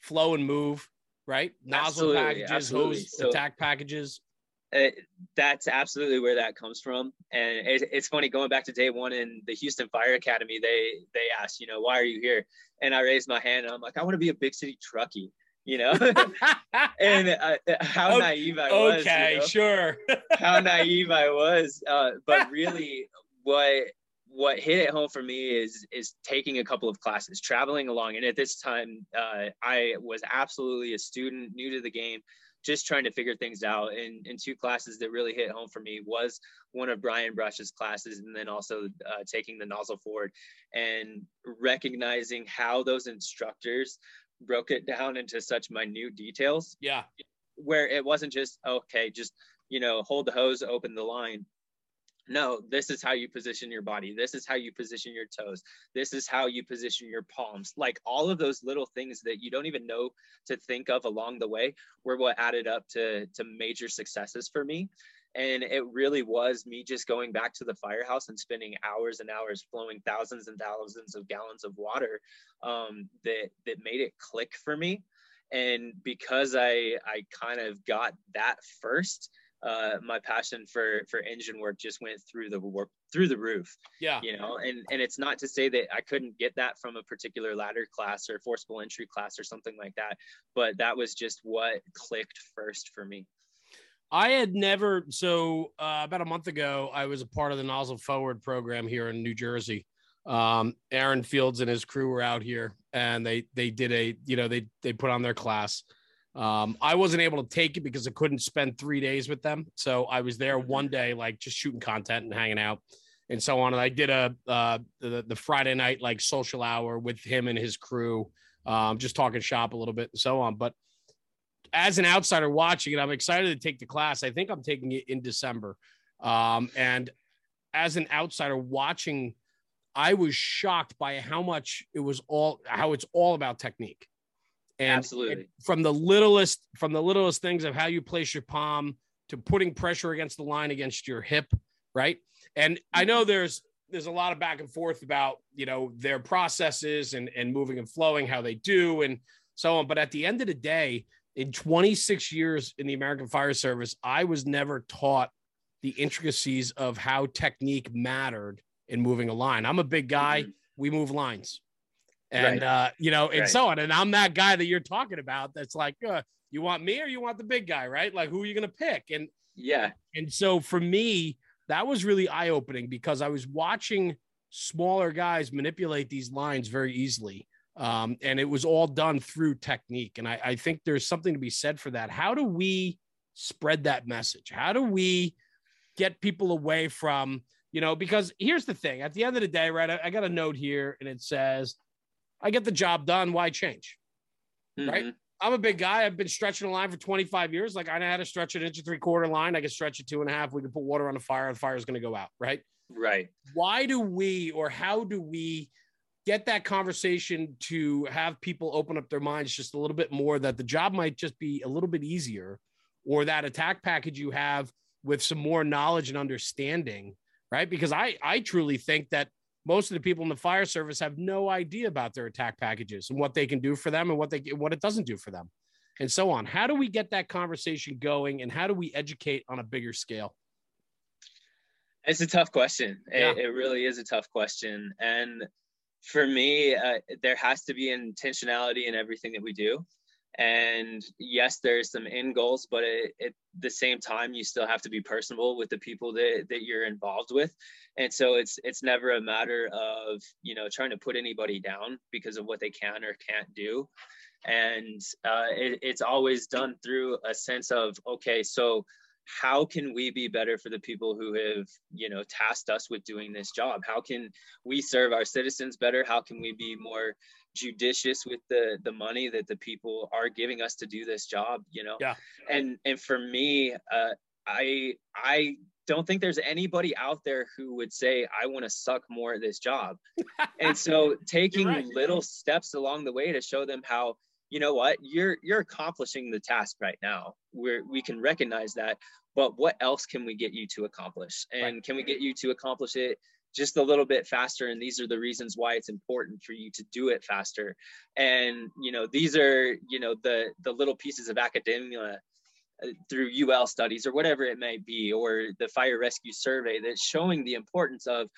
Speaker 1: flow and move, right? Nozzle absolutely, packages, absolutely. hose so, attack packages.
Speaker 2: It, that's absolutely where that comes from, and it, it's funny going back to day one in the Houston Fire Academy. They they asked, you know, why are you here? And I raised my hand, and I'm like, I want to be a big city truckie you know and uh, how okay, naive i was
Speaker 1: okay you know? sure
Speaker 2: how naive i was uh, but really what what hit it home for me is is taking a couple of classes traveling along and at this time uh, i was absolutely a student new to the game just trying to figure things out and, and two classes that really hit home for me was one of brian brush's classes and then also uh, taking the nozzle forward and recognizing how those instructors broke it down into such minute details.
Speaker 1: Yeah.
Speaker 2: Where it wasn't just, okay, just, you know, hold the hose, open the line. No, this is how you position your body. This is how you position your toes. This is how you position your palms. Like all of those little things that you don't even know to think of along the way were what added up to to major successes for me and it really was me just going back to the firehouse and spending hours and hours flowing thousands and thousands of gallons of water um, that that made it click for me and because i i kind of got that first uh, my passion for for engine work just went through the work through the roof
Speaker 1: yeah
Speaker 2: you know and and it's not to say that i couldn't get that from a particular ladder class or forcible entry class or something like that but that was just what clicked first for me
Speaker 1: I had never. So uh, about a month ago, I was a part of the Nozzle Forward program here in New Jersey. Um, Aaron Fields and his crew were out here, and they they did a you know they they put on their class. Um, I wasn't able to take it because I couldn't spend three days with them, so I was there one day, like just shooting content and hanging out and so on. And I did a uh, the, the Friday night like social hour with him and his crew, um, just talking shop a little bit and so on. But as an outsider watching it, I'm excited to take the class. I think I'm taking it in December. Um, and as an outsider watching, I was shocked by how much it was all how it's all about technique.
Speaker 2: And, Absolutely.
Speaker 1: From the littlest from the littlest things of how you place your palm to putting pressure against the line against your hip, right? And I know there's there's a lot of back and forth about you know their processes and and moving and flowing how they do and so on. But at the end of the day, in 26 years in the American Fire Service, I was never taught the intricacies of how technique mattered in moving a line. I'm a big guy. Mm-hmm. We move lines. And, right. uh, you know, and right. so on. And I'm that guy that you're talking about that's like, uh, you want me or you want the big guy, right? Like, who are you going to pick? And
Speaker 2: yeah.
Speaker 1: And so for me, that was really eye opening because I was watching smaller guys manipulate these lines very easily. Um, and it was all done through technique. And I, I think there's something to be said for that. How do we spread that message? How do we get people away from, you know, because here's the thing at the end of the day, right? I, I got a note here and it says, I get the job done. Why change? Mm-hmm. Right. I'm a big guy. I've been stretching a line for 25 years. Like I know how to stretch an inch and three quarter line. I can stretch it two and a half. We can put water on the fire. The fire is going to go out. Right.
Speaker 2: Right.
Speaker 1: Why do we, or how do we get that conversation to have people open up their minds just a little bit more that the job might just be a little bit easier or that attack package you have with some more knowledge and understanding right because i i truly think that most of the people in the fire service have no idea about their attack packages and what they can do for them and what they what it doesn't do for them and so on how do we get that conversation going and how do we educate on a bigger scale
Speaker 2: it's a tough question yeah. it, it really is a tough question and for me, uh, there has to be intentionality in everything that we do. And yes, there's some end goals, but at the same time, you still have to be personable with the people that, that you're involved with. And so it's it's never a matter of you know trying to put anybody down because of what they can or can't do. And uh, it, it's always done through a sense of okay, so how can we be better for the people who have you know tasked us with doing this job how can we serve our citizens better how can we be more judicious with the the money that the people are giving us to do this job you know?
Speaker 1: Yeah.
Speaker 2: And and for me uh i i don't think there's anybody out there who would say i want to suck more at this job. And so taking right. little steps along the way to show them how you know what? You're you're accomplishing the task right now. Where we can recognize that but what else can we get you to accomplish? And right. can we get you to accomplish it just a little bit faster and these are the reasons why it's important for you to do it faster. And you know these are you know the the little pieces of academia uh, through UL studies or whatever it may be or the fire rescue survey that's showing the importance of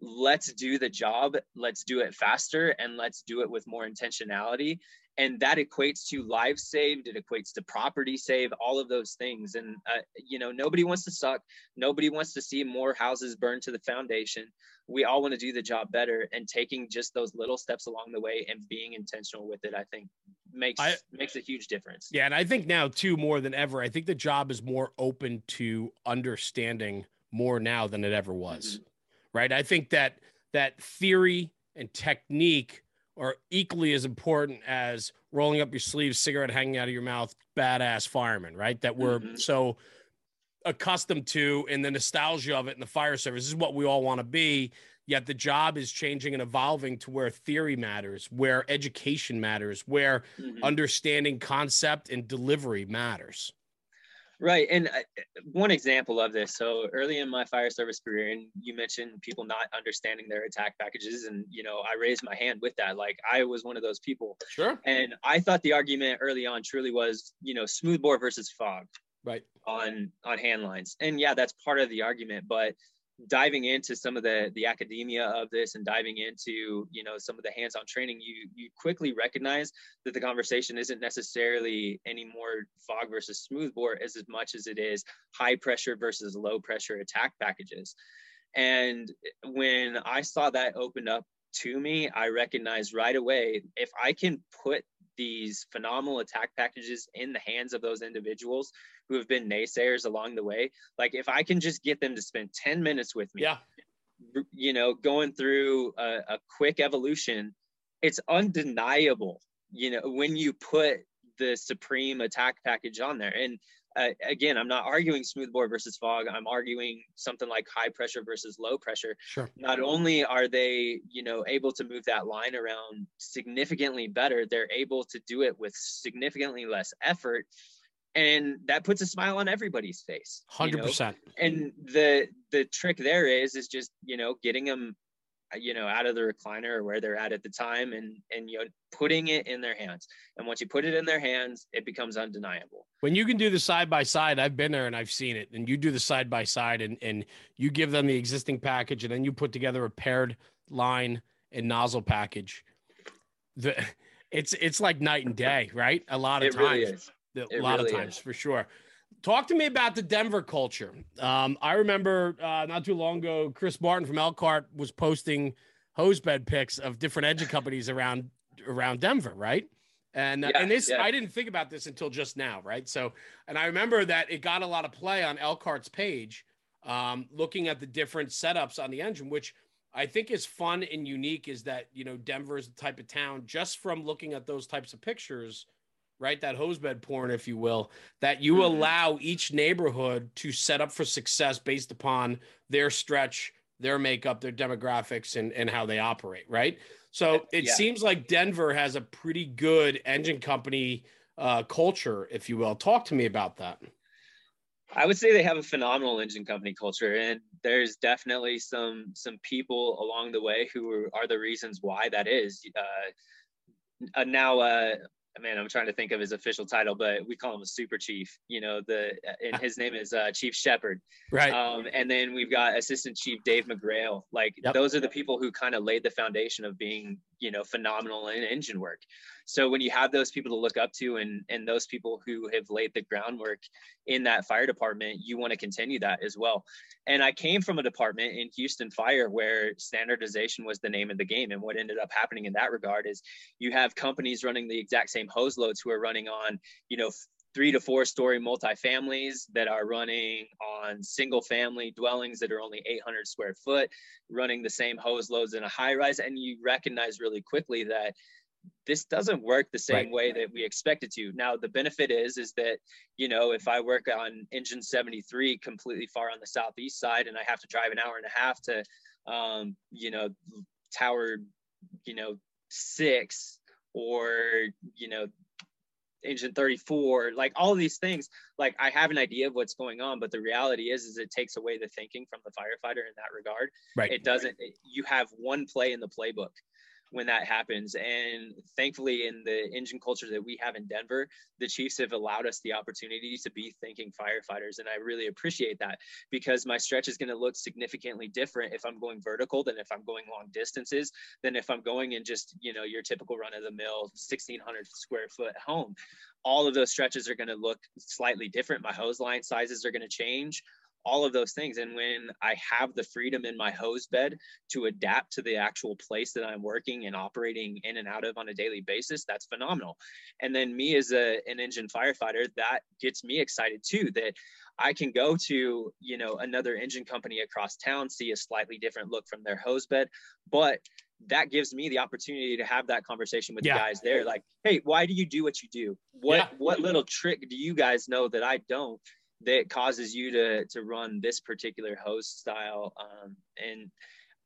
Speaker 2: let's do the job let's do it faster and let's do it with more intentionality and that equates to lives saved it equates to property saved all of those things. And uh, you know nobody wants to suck. Nobody wants to see more houses burned to the foundation. We all want to do the job better and taking just those little steps along the way and being intentional with it i think makes I, makes a huge difference.
Speaker 1: Yeah and i think now too more than ever i think the job is more open to understanding more now than it ever was mm-hmm. right? I think that that theory and technique are equally as important as rolling up your sleeves, cigarette hanging out of your mouth, badass fireman, right? That we're mm-hmm. so accustomed to and the nostalgia of it in the fire service. This is what we all want to be. Yet the job is changing and evolving to where theory matters, where education matters, where mm-hmm. understanding concept and delivery matters.
Speaker 2: Right. And uh, one example of this. So early in my fire service career, and you mentioned people not understanding their attack packages. And, you know, I raised my hand with that. Like I was one of those people.
Speaker 1: Sure.
Speaker 2: And I thought the argument early on truly was, you know, smoothbore versus fog.
Speaker 1: Right.
Speaker 2: On on hand lines. And yeah, that's part of the argument. But diving into some of the the academia of this and diving into you know some of the hands-on training you you quickly recognize that the conversation isn't necessarily any more fog versus smoothbore as, as much as it is high pressure versus low pressure attack packages. And when i saw that open up to me i recognize right away if i can put these phenomenal attack packages in the hands of those individuals who have been naysayers along the way. Like if I can just get them to spend 10 minutes with me,
Speaker 1: yeah,
Speaker 2: you know, going through a, a quick evolution, it's undeniable, you know, when you put the supreme attack package on there. And uh, again, I'm not arguing smoothbore versus fog. I'm arguing something like high pressure versus low pressure.
Speaker 1: Sure.
Speaker 2: Not only are they, you know, able to move that line around significantly better, they're able to do it with significantly less effort and that puts a smile on everybody's face
Speaker 1: 100% know?
Speaker 2: and the the trick there is is just you know getting them Uh, you know out of the recliner or where they're at at the time and and you know putting it in their hands. And once you put it in their hands it becomes undeniable.
Speaker 1: When you can do the side by side i've been there and i've seen it. And you do the side by side and and you give them the existing package and then you put together a paired line and nozzle package. The it's it's like night and day right? A lot of it times. really a lot really of times is. for sure. Talk to me about the Denver culture. Um, I remember uh, not too long ago, Chris Martin from Elkhart was posting hosebed pics of different engine companies around around Denver, right? And uh, and this yeah. I didn't think about this until just now, right? So, and I remember that it got a lot of play on Elkhart's page, um, looking at the different setups on the engine, which I think is fun and unique. Is that you know Denver is the type of town just from looking at those types of pictures right? That hosebed porn, if you will, that you mm-hmm. allow each neighborhood to set up for success based upon their stretch, their makeup, their demographics, and, and how they operate, right? So it yeah. seems like Denver has a pretty good engine company uh, culture, if you will. Talk to me about that.
Speaker 2: I would say they have a phenomenal engine company culture, and there's definitely some some people along the way who are, are the reasons why that is. Uh, uh, now, uh, man, I'm trying to think of his official title, but we call him a super chief. You know, the and his name is uh, Chief Shepard.
Speaker 1: Right.
Speaker 2: Um, and then we've got Assistant Chief Dave McGrail. Like yep. those are the people who kind of laid the foundation of being, you know, phenomenal in engine work. So when you have those people to look up to and and those people who have laid the groundwork in that fire department, you want to continue that as well. And I came from a department in Houston Fire where standardization was the name of the game. And what ended up happening in that regard is you have companies running the exact same hose loads who are running on, you know, three to four story multifamilies that are running on single family dwellings that are only 800 square foot, running the same hose loads in a high rise. And you recognize really quickly that this doesn't work the same right. way that we expect it to. Now, the benefit is, is that, you know, if I work on engine 73 completely far on the southeast side and I have to drive an hour and a half to, um, you know, tower, you know, six or, you know, engine 34 like all these things like i have an idea of what's going on but the reality is is it takes away the thinking from the firefighter in that regard.
Speaker 1: Right.
Speaker 2: It doesn't you have one play in the playbook when that happens. And thankfully, in the engine culture that we have in Denver, the Chiefs have allowed us the opportunity to be thinking firefighters. And I really appreciate that because my stretch is going to look significantly different if I'm going vertical than if I'm going long distances, than if I'm going in just, you know, your typical run of the mill 1600 square foot home. All of those stretches are going to look slightly different. My hose line sizes are going to change all of those things. And when I have the freedom in my hose bed to adapt to the actual place that I'm working and operating in and out of on a daily basis, that's phenomenal. And then me as a, an engine firefighter, that gets me excited too, that I can go to, you know, another engine company across town, see a slightly different look from their hose bed, but that gives me the opportunity to have that conversation with yeah. the guys there like hey why do you do what you do what yeah. what little trick do you guys know that i don't that causes you to to run this particular host style um, and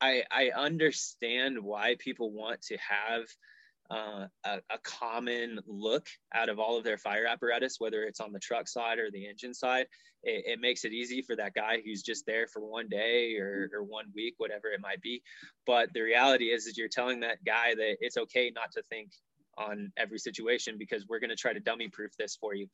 Speaker 2: I, I understand why people want to have uh, a, a, common look out of all of their fire apparatus, whether it's on the truck side or the engine side. It, it makes it easy for that guy who's just there for one day or, or one week, whatever it might be. But the reality is, is you're telling that guy that it's okay not to think on every situation because we're going to try to dummy proof this for you.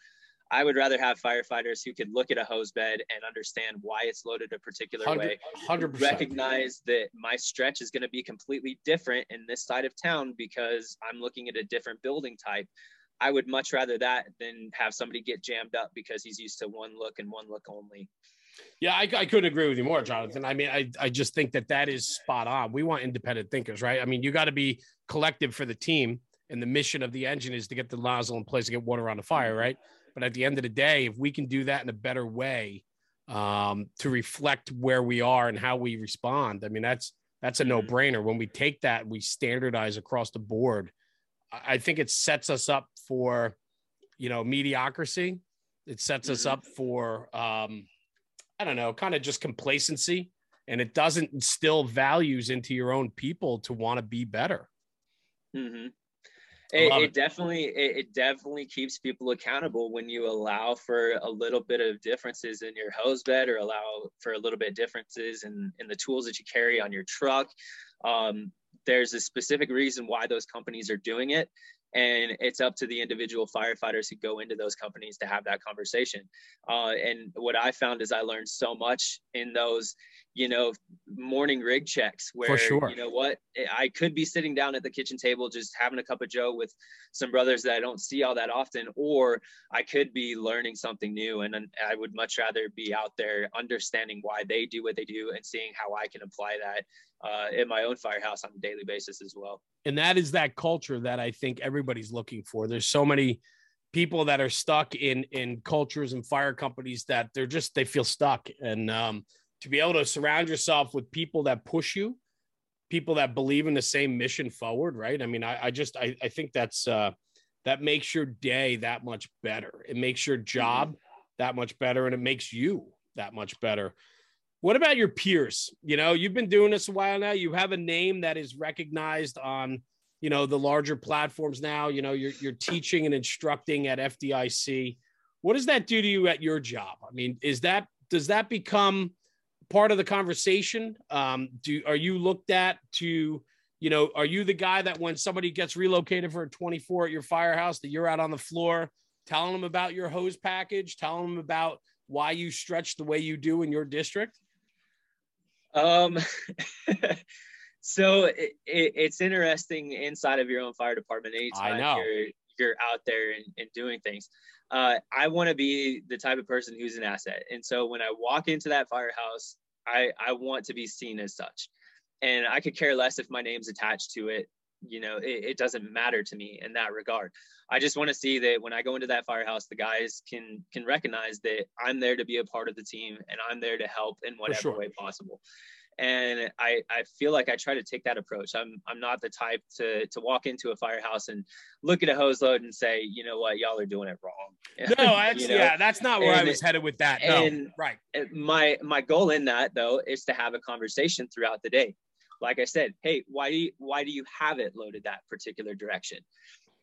Speaker 2: I would rather have firefighters who could look at a hose bed and understand why it's loaded a particular 100, way.
Speaker 1: 100%.
Speaker 2: Recognize that my stretch is going to be completely different in this side of town because I'm looking at a different building type. I would much rather that than have somebody get jammed up because he's used to one look and one look only.
Speaker 1: Yeah, I, I couldn't agree with you more, Jonathan. I mean, I, I just think that that is spot on. We want independent thinkers, right? I mean, you got to be collective for the team, and the mission of the engine is to get the nozzle in place to get water on the fire, right? But at the end of the day, if we can do that in a better way um, to reflect where we are and how we respond, I mean, that's that's a no brainer. When we take that, we standardize across the board. I think it sets us up for, you know, mediocrity. It sets us up for, um, I don't know, kind of just complacency, and it doesn't instill values into your own people to want to be better.
Speaker 2: Mm-hmm. It, it, it, definitely it, it, definitely keeps people accountable when you allow for a little bit of differences in your hose bed or allow for a little bit of differences in, in the tools that you carry on your truck. Um, there's a specific reason why those companies are doing it and it's up to the individual firefighters who go into those companies to have that conversation uh, and what i found is i learned so much in those you know morning rig checks where
Speaker 1: sure.
Speaker 2: you know what i could be sitting down at the kitchen table just having a cup of joe with some brothers that i don't see all that often or i could be learning something new and i would much rather be out there understanding why they do what they do and seeing how i can apply that uh, in my own firehouse on a daily basis as well.
Speaker 1: And that is that culture that I think everybody's looking for. There's so many people that are stuck in in cultures and fire companies that they're just they feel stuck. And um, to be able to surround yourself with people that push you people that believe in the same mission forward right? I mean i, I just I, I think that's uh that makes your day that much better. It makes your job mm-hmm. that much better and it makes you that much better what about your peers? You know, you've been doing this a while now. You have a name that is recognized on, you know, the larger platforms now. You know, you're you're teaching and instructing at FDIC. What does that do to you at your job? I mean, is that does that become part of the conversation? Um, do are you looked at to, you know, are you the guy that when somebody gets relocated for a 24 at your firehouse, that you're out on the floor telling them about your hose package, telling them about why you stretch the way you do in your district?
Speaker 2: Um, so it, it, it's interesting inside of your own fire department. Anytime you're you're out there and, and doing things, uh, I want to be the type of person who's an asset. And so when I walk into that firehouse, I I want to be seen as such. And I could care less if my name's attached to it. You know, it, it doesn't matter to me in that regard. I just want to see that when I go into that firehouse, the guys can can recognize that I'm there to be a part of the team and I'm there to help in whatever sure. way possible. and I, I feel like I try to take that approach. I'm I'm not the type to to walk into a firehouse and look at a hose load and say, you know what, y'all are doing it wrong.
Speaker 1: No, that's, you know? yeah, that's not where and, I was headed with that. No, and right.
Speaker 2: My my goal in that though is to have a conversation throughout the day. Like I said, hey, why do you, why do you have it loaded that particular direction?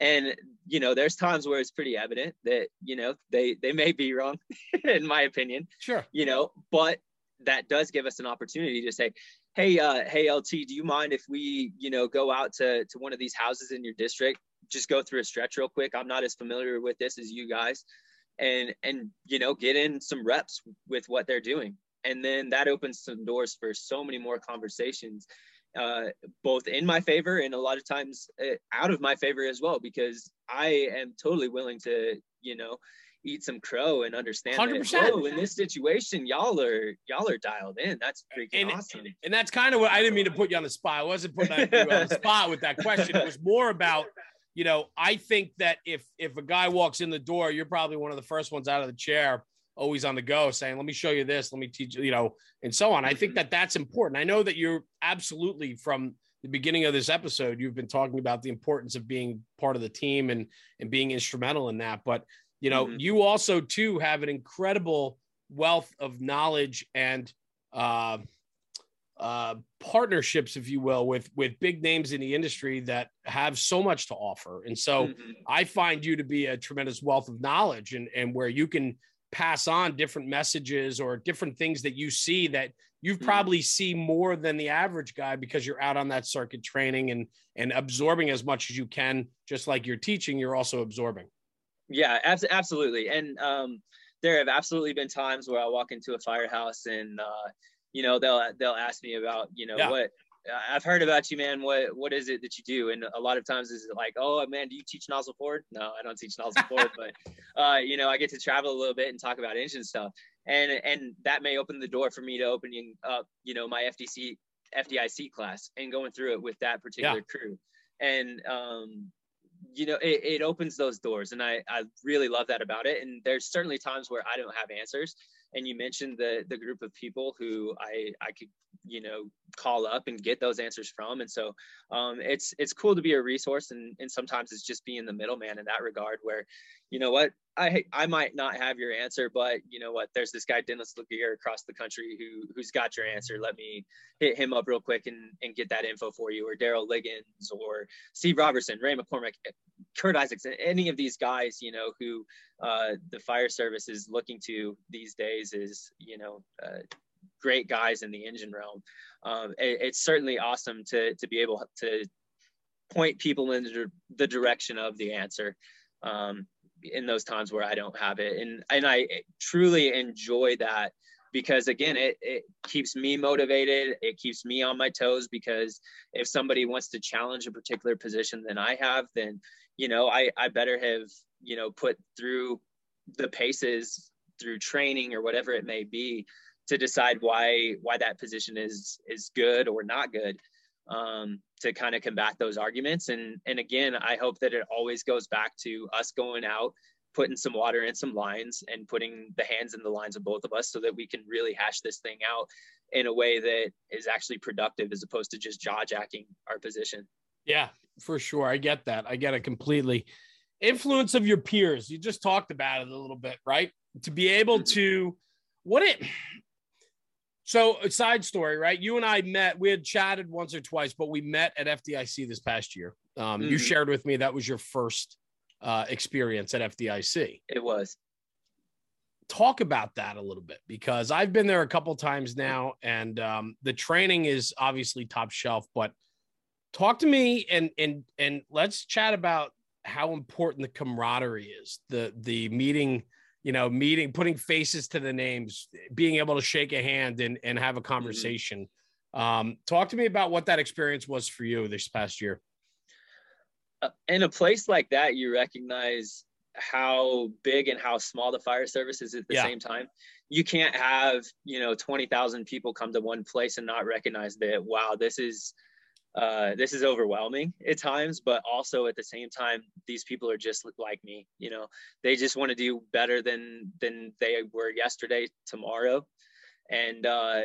Speaker 2: and you know there's times where it's pretty evident that you know they they may be wrong in my opinion
Speaker 1: sure
Speaker 2: you know but that does give us an opportunity to say, hey, uh, hey, LT, do you mind if we, you know, go out to to one of these houses in your district, just go through a stretch real quick? I'm not as familiar with this as you guys, and and you know, get in some reps with what they're doing, and then that opens some doors for so many more conversations. Uh, both in my favor and a lot of times uh, out of my favor as well, because I am totally willing to, you know, eat some crow and understand 100%. that oh, in this situation y'all are y'all are dialed in that's freaking
Speaker 1: and,
Speaker 2: awesome
Speaker 1: and that's kind of what i didn't mean to put you on the spot i wasn't putting you on the spot with that question it was more about you know i think that if if a guy walks in the door you're probably one of the first ones out of the chair always on the go saying let me show you this let me teach you you know and so on i think that that's important i know that you're absolutely from the beginning of this episode you've been talking about the importance of being part of the team and and being instrumental in that but you know, mm-hmm. you also too have an incredible wealth of knowledge and uh, uh, partnerships, if you will, with with big names in the industry that have so much to offer. And so mm-hmm. I find you to be a tremendous wealth of knowledge and, and where you can pass on different messages or different things that you see that you mm-hmm. probably see more than the average guy because you're out on that circuit training and and absorbing as much as you can just like you're teaching you're also absorbing
Speaker 2: yeah, abs- absolutely. And um, there have absolutely been times where I walk into a firehouse and uh, you know they'll they'll ask me about you know yeah. what I've heard about you, man. What what is it that you do? And a lot of times is like, oh man, do you teach nozzle forward? No, I don't teach nozzle forward, but uh, you know, I get to travel a little bit and talk about engine stuff, and and that may open the door for me to opening up, you know, my FDC FDIC class and going through it with that particular yeah. crew, and um, you know it, it opens those doors and I, I really love that about it and there's certainly times where i don't have answers and you mentioned the the group of people who i i could you know call up and get those answers from and so um, it's it's cool to be a resource and and sometimes it's just being the middleman in that regard where you know what I I might not have your answer, but you know what? There's this guy Dennis LeGear across the country who who's got your answer. Let me hit him up real quick and, and get that info for you, or Daryl Liggins, or Steve Robertson, Ray McCormack, Kurt Isaacson, any of these guys, you know, who uh, the fire service is looking to these days is you know uh, great guys in the engine realm. Um, it, it's certainly awesome to to be able to point people in the, direction of the answer. Um, in those times where I don't have it. And and I truly enjoy that because again it, it keeps me motivated it keeps me on my toes because if somebody wants to challenge a particular position than i have then you know i i better have you know put through the paces through training or whatever it may be to decide why why that position is is good or not good um, to kind of combat those arguments. And and again, I hope that it always goes back to us going out, putting some water in some lines, and putting the hands in the lines of both of us, so that we can really hash this thing out in a way that is actually productive, as opposed to just jaw jacking our position.
Speaker 1: Yeah, for sure. I get that. I get it completely. Influence of your peers. You just talked about it a little bit, right? To be able mm-hmm. to what it so, a side story, right? You and I met, we had chatted once or twice, but we met at FDIC this past year. Um, mm-hmm. You shared with me that was your first uh, experience at FDIC.
Speaker 2: It was.
Speaker 1: Talk about that a little bit because I've been there a couple times now, and um, the training is obviously top shelf. But talk to me and and and let's chat about how important the camaraderie is. The the meeting you know, meeting, putting faces to the names, being able to shake a hand and, and have a mm-hmm. conversation. Mm-hmm. Um, talk to me about what that experience was for you this past year.
Speaker 2: Uh, in a place like that, you recognize how big and how small the fire service is at the yeah. same time. You can't have, you know, 20,000 people come to one place and not recognize that, wow, this is uh, this is overwhelming at times, but also at the same time, these people are just like me. You know, they just want to do better than than they were yesterday, tomorrow, and uh,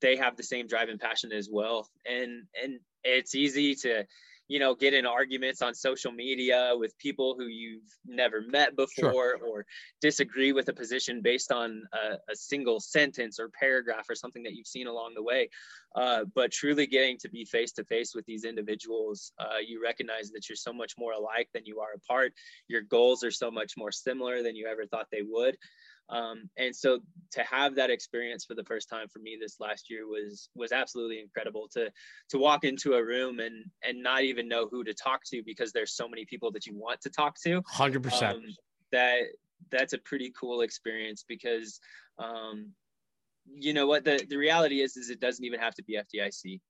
Speaker 2: they have the same drive and passion as well. And and it's easy to you know get in arguments on social media with people who you've never met before sure. or disagree with a position based on a, a, single sentence or paragraph or something that you've seen along the way. Uh, but truly getting to be face to face with these individuals uh, you recognize that you're so much more alike than you are apart. Your goals are so much more similar than you ever thought they would um, and so to have that experience for the first time for me this last year was was absolutely incredible to to walk into a room and and not even know who to talk to because there's so many people that you want to talk to.
Speaker 1: 100% um,
Speaker 2: that that's a pretty cool experience because um, you know what? The the reality is is it doesn't even have to be FDIC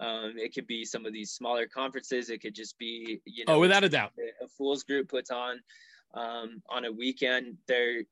Speaker 2: um, it could be some of these smaller conferences. It could just be, you know,
Speaker 1: oh, without a doubt,
Speaker 2: a fools group puts on um, on a weekend. There,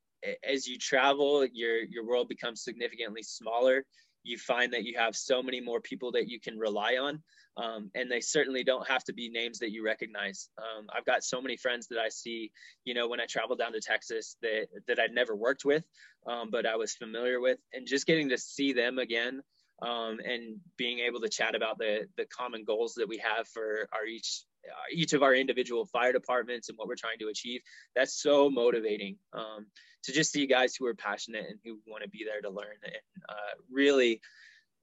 Speaker 2: as you travel, your your world becomes significantly smaller. You find that you have so many more people that you can rely on, um, and they certainly don't have to be names that you recognize. Um, I've got so many friends that I see, you know, when I travel down to Texas that that I'd never worked with, um, but I was familiar with, and just getting to see them again um, and being able to chat about the the common goals that we have for our each each of our individual fire departments and what we're trying to achieve. That's so motivating um, to just see guys who are passionate and who want to be there to learn. And uh, really,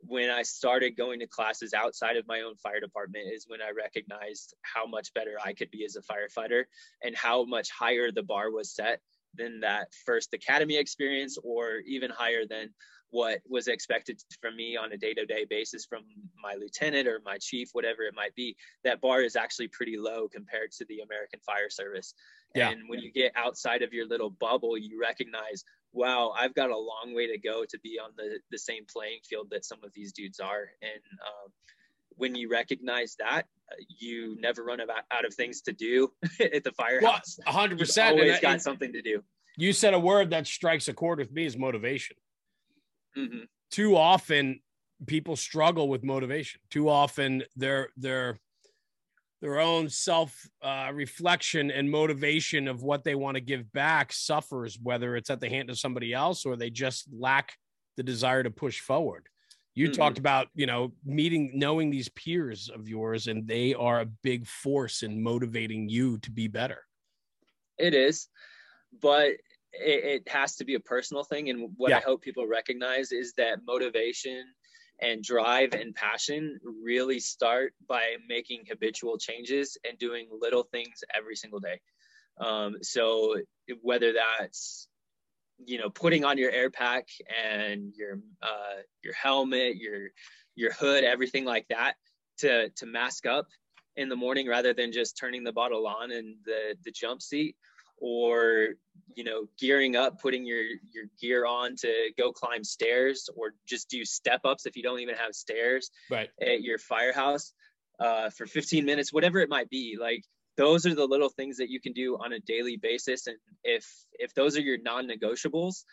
Speaker 2: when I started going to classes outside of my own fire department, is when I recognized how much better I could be as a firefighter and how much higher the bar was set than that first academy experience or even higher than what was expected from me on a day-to-day basis from my lieutenant or my chief whatever it might be. That bar is actually pretty low compared to the american fire service. Yeah. and when you get outside of your little bubble you recognize wow i've got a long way to go to be on the the same playing field that some of these dudes are. And um, when you recognize that you never run out of things to do at the firehouse
Speaker 1: well, 100% You've
Speaker 2: always got something to do
Speaker 1: you said a word that strikes a chord with me is motivation Mm-hmm. Too often, people struggle with motivation. Too often, their their their own self uh, reflection and motivation of what they want to give back suffers, whether it's at the hand of somebody else or they just lack the desire to push forward. You mm-hmm. talked about, you know, meeting, knowing these peers of yours, and they are a big force in motivating you to be better.
Speaker 2: It is, but it, it has to be a personal thing. And what yeah. I hope people recognize is that motivation and drive and passion really start by making habitual changes and doing little things every single day. Um, so whether that's you know putting on your air pack and your uh, your helmet, your your hood, everything like that to to mask up in the morning rather than just turning the bottle on in the the jump seat or you know gearing up putting your your gear on to go climb stairs or just do step ups if you don't even have stairs
Speaker 1: right.
Speaker 2: at your firehouse uh, for 15 minutes whatever it might be. Like those are the little things that you can do on a daily basis. And if if those are your non-negotiables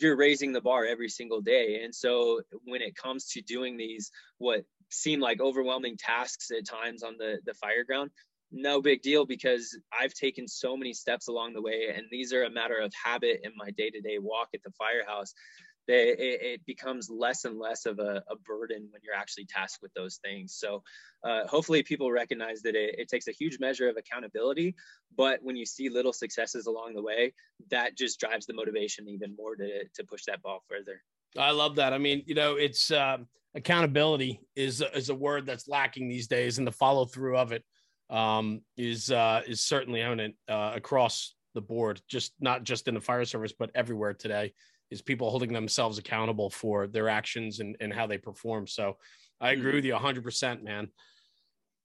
Speaker 2: you're raising the bar every single day. And so when it comes to doing these what seem like overwhelming tasks at times on the the fire ground no big deal because I've taken so many steps along the way, and these are a matter of habit in my day to day walk at the firehouse. That it, it, becomes less and less of a, a, burden when you're actually tasked with those things. So, uh, hopefully, people recognize that it, it takes a huge measure of accountability. But when you see little successes along the way, that just drives the motivation even more to, to push that ball further.
Speaker 1: I love that. I mean, you know, it's uh, accountability is is a word that's lacking these days, and the follow through of it um, is uh, is certainly eminent uh, across the board, just not just in the fire service, but everywhere today. Is people holding themselves accountable for their actions and, and how they perform. So I agree mm-hmm. with you 100%, man.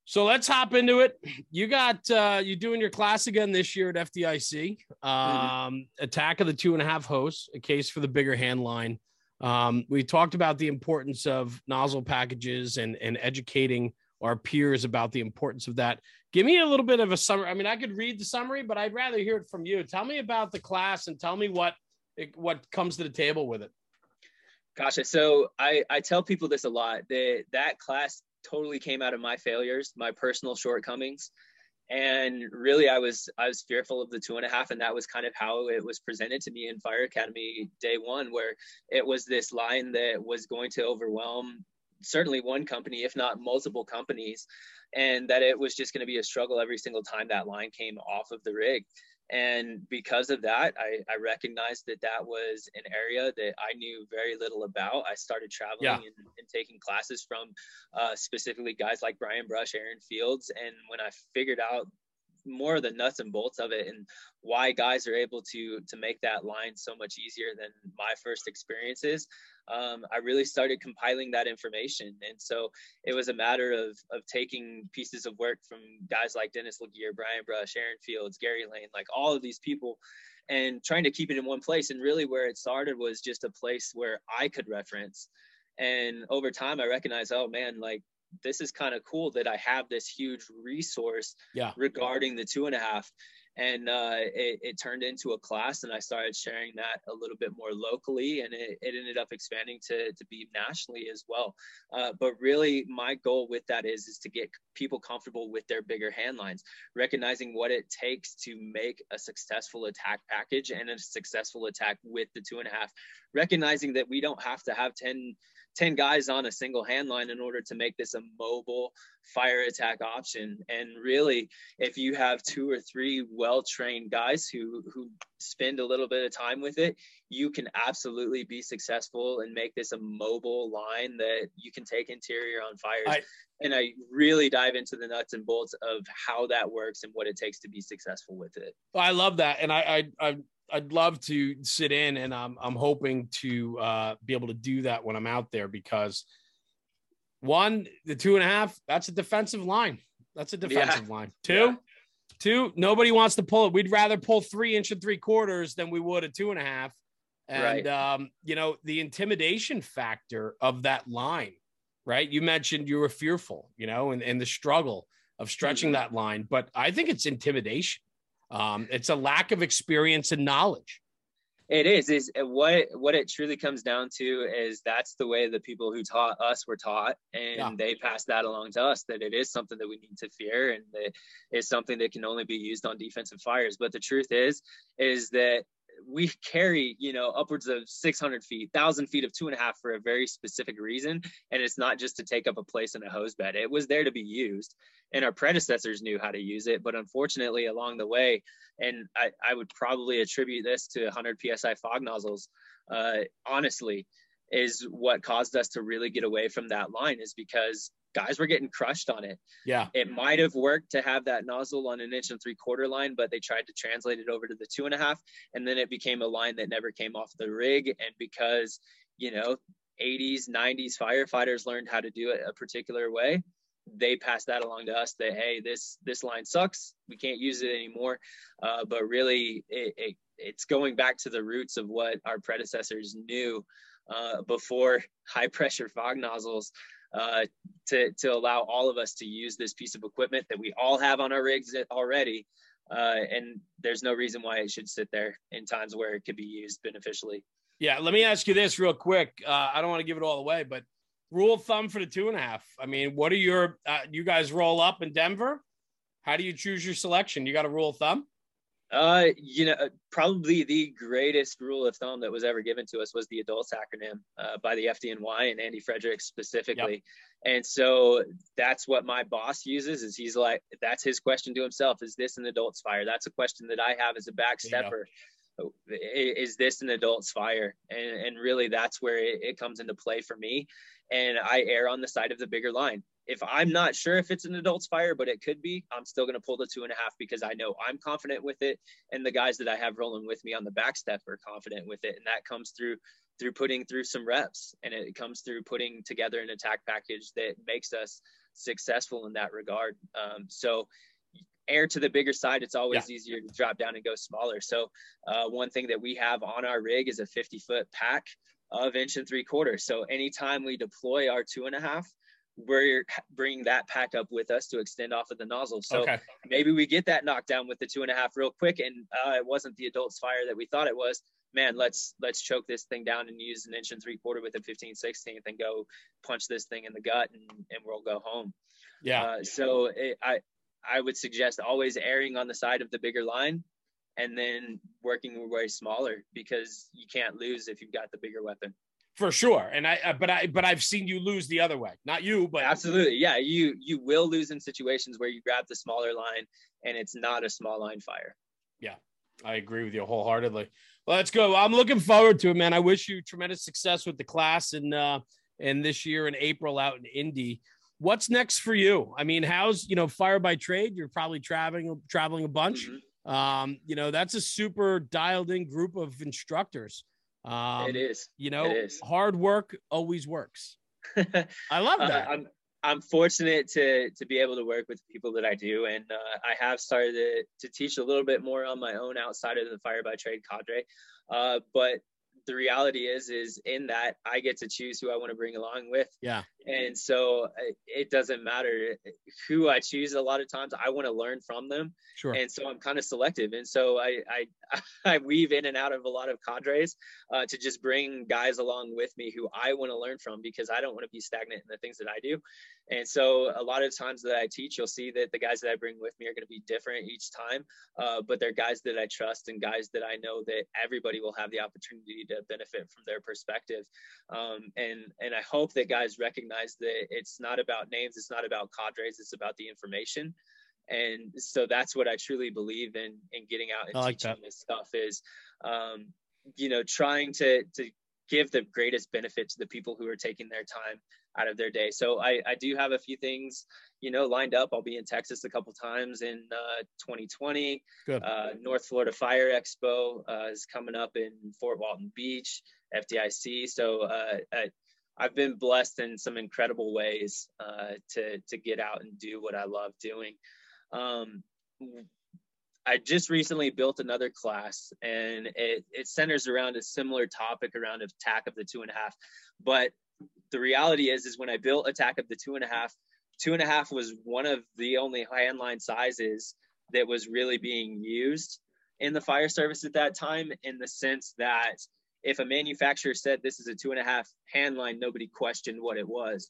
Speaker 1: So let's hop into it. You got uh, you doing your class again this year at FDIC. Mm-hmm. Um, mm-hmm. Attack of the two and a half hosts, a case for the bigger hand line. Um, we talked about the importance of nozzle packages and and educating our peers about the importance of that. Give me a little bit of a summary. I mean, I could read the summary, but I'd rather hear it from you. Tell me about the class and tell me what what comes to the table with it.
Speaker 2: Gotcha. So I, I tell people this a lot. That that class totally came out of my failures, my personal shortcomings. and really i was i was fearful of the two and a half and that was kind of how it was presented to me in fire academy day one where it was this line that was going to overwhelm certainly one company if not multiple companies and that it was just going to be a struggle every single time that line came off of the rig and because of that I, I recognized that that was an area that i knew very little about i started traveling yeah. and, and, taking classes from uh, specifically guys like brian brush aaron fields and when i figured out more of the nuts and bolts of it and why guys are able to to make that line so much easier than my first experiences um, i really started compiling that information. And so it was a matter of of taking pieces of work from guys like dennis legear brian brush aaron fields gary lane like all of these people and trying to keep it in one place. And really where it started was just a place where i could reference. And over time i recognized oh man like this is kind of cool that I have this huge resource
Speaker 1: yeah.
Speaker 2: regarding the two and a half. And uh, it, it, turned into a class, and I started sharing that a little bit more locally, and it, it ended up expanding to, to be nationally as well. Uh, but really, my goal with that is is to get people comfortable with their bigger hand lines, recognizing what it takes to make a successful attack package and a successful attack with the two and a half, recognizing that we don't have to have 10 10 guys on a single hand line in order to make this a mobile fire attack option. And really if you have two or three well trained guys who who spend a little bit of time with it you can absolutely be successful and make this a mobile line that you can take interior on fires. I, and i really dive into the nuts and bolts of how that works and what it takes to be successful with it.
Speaker 1: I love that. And i i, I I'd love to sit in, and I'm I'm hoping to uh, be able to do that when I'm out there because one, the two and a half, that's a defensive line. That's a defensive yeah. line. Two, yeah. two, nobody wants to pull it. We'd rather pull three inch and three quarters than we would a two and a half. And right. um, you know, the intimidation factor of that line, right? You mentioned you were fearful, you know, and, and the struggle of stretching mm-hmm. that line, but I think it's intimidation. Um, it's a lack of experience and knowledge.
Speaker 2: It is. Is what what it truly comes down to is that's the way the people who taught us were taught, and yeah. they passed that along to us. That it is something that we need to fear, and that is something that can only be used on defensive fires. But the truth is, is that we carry, you know, upwards of 600 feet, 1,000 feet of two and a half for a very specific reason. And it's not just to take up a place in a hose bed, it was there to be used. And our predecessors knew how to use it. But unfortunately, along the way, and I, I would probably attribute this to 100 psi fog nozzles, uh, honestly, is what caused us to really get away from that line, is because guys were getting crushed on it.
Speaker 1: Yeah.
Speaker 2: It might have worked to have that nozzle on an inch and three quarter line, but they tried to translate it over to the two and a half. And then it became a line that never came off the rig. And because, you know, 80s, 90s firefighters learned how to do it a particular way, they passed that along to us that, hey, this this line sucks. We can't use it anymore. Uh, but really, it, it, it's going back to the roots of what our predecessors knew uh, before high pressure fog nozzles uh, to, to allow all of us to use this piece of equipment that we all have on our rigs already. Uh, and there's no reason why it should sit there in times where it could be used beneficially.
Speaker 1: Yeah, let me ask you this real quick. Uh, I don't want to give it all away, but rule of thumb for the two and a half. I mean, what are your? Uh, you guys roll up in Denver. How do you choose your selection? You got a rule of thumb?
Speaker 2: Uh, you know, probably the greatest rule of thumb that was ever given to us was the adults acronym uh, by the FDNY and Andy Fredericks specifically. Yep. And so that's what my boss uses is he's like, that's his question to himself. Is this an adults fire? That's a question that I have as a backstepper. Is this an adults fire? And, and really that's where it, it comes into play for me. And I err on the side of the bigger line if I'm not sure if it's an adult's fire, but it could be, I'm still going to pull the two and a half because I know I'm confident with it. And the guys that I have rolling with me on the back step are confident with it. And that comes through, through putting through some reps and it comes through putting together an attack package that makes us successful in that regard. Um, so err to the bigger side, it's always yeah. easier to drop down and go smaller. So uh, one thing that we have on our rig is a 50 foot pack of inch and three quarters. So anytime we deploy our two and a half, we're bringing that pack up with us to extend off of the nozzle. So okay. maybe we get that knockdown with the two and a half real quick, and uh, it wasn't the adult's fire that we thought it was. Man, let's let's choke this thing down and use an inch and three quarter with a 15 16th and go punch this thing in the gut and, and we'll go home.
Speaker 1: Yeah.
Speaker 2: Uh, so it, I I would suggest always erring on the side of the bigger line and then working way smaller because you can't lose if you've got the bigger weapon.
Speaker 1: For sure. And I, but I, but I've seen you lose the other way. Not you, but
Speaker 2: absolutely. Yeah. You, you will lose in situations where you grab the smaller line and it's not a small line fire.
Speaker 1: Yeah. I agree with you wholeheartedly. Well, let's go. I'm looking forward to it, man. I wish you tremendous success with the class and, uh, and this year in April out in Indy. What's next for you? I mean, how's you know fire by trade? You're probably traveling traveling a bunch. Mm-hmm. Um, you know, that's a super dialed in group of instructors.
Speaker 2: Um, it is.
Speaker 1: You know, is. hard work always works. I love uh, that.
Speaker 2: Uh, I'm I'm fortunate to to be able to work with people that I do, and uh, I have started to, to teach a little bit more on my own outside of the fire by trade cadre. Uh, but the reality is is in that i get to choose who i want to bring along with
Speaker 1: yeah
Speaker 2: and so uh, it doesn't matter who i choose a lot of times i want to learn from them
Speaker 1: sure
Speaker 2: and so i'm kind of selective and so i i i weave in and out of a lot of cadres uh, to just bring guys along with me who i want to learn from because i don't want to be stagnant in the things that i do and so a lot of times that i teach you'll see that the guys that i bring with me are going to be different each time uh, but they're guys that i trust and guys that i know that everybody will have the opportunity to benefit from their perspective. Um, and and I hope that guys recognize that it's not about names, it's not about cadres, it's about the information. And so that's what I truly believe in in getting out and like teaching that. this stuff is, um, you know, trying to to give the greatest benefit to the people who are taking their time out of their day. So I, I do have a few things, you know, lined up. I'll be in Texas a couple times in uh, 2020.
Speaker 1: Good.
Speaker 2: Uh, North Florida Fire Expo uh, is coming up in Fort Walton Beach, FDIC. So uh, I, I've been blessed in some incredible ways uh, to to get out and do what I love doing. Um, I just recently built another class and it, it centers around a similar topic around attack of the two and a half. But the reality is, is when I built attack of the two and a half, two and a half was one of the only handline sizes that was really being used in the fire service at that time in the sense that if a manufacturer said this is a two and a half handline, nobody questioned what it was.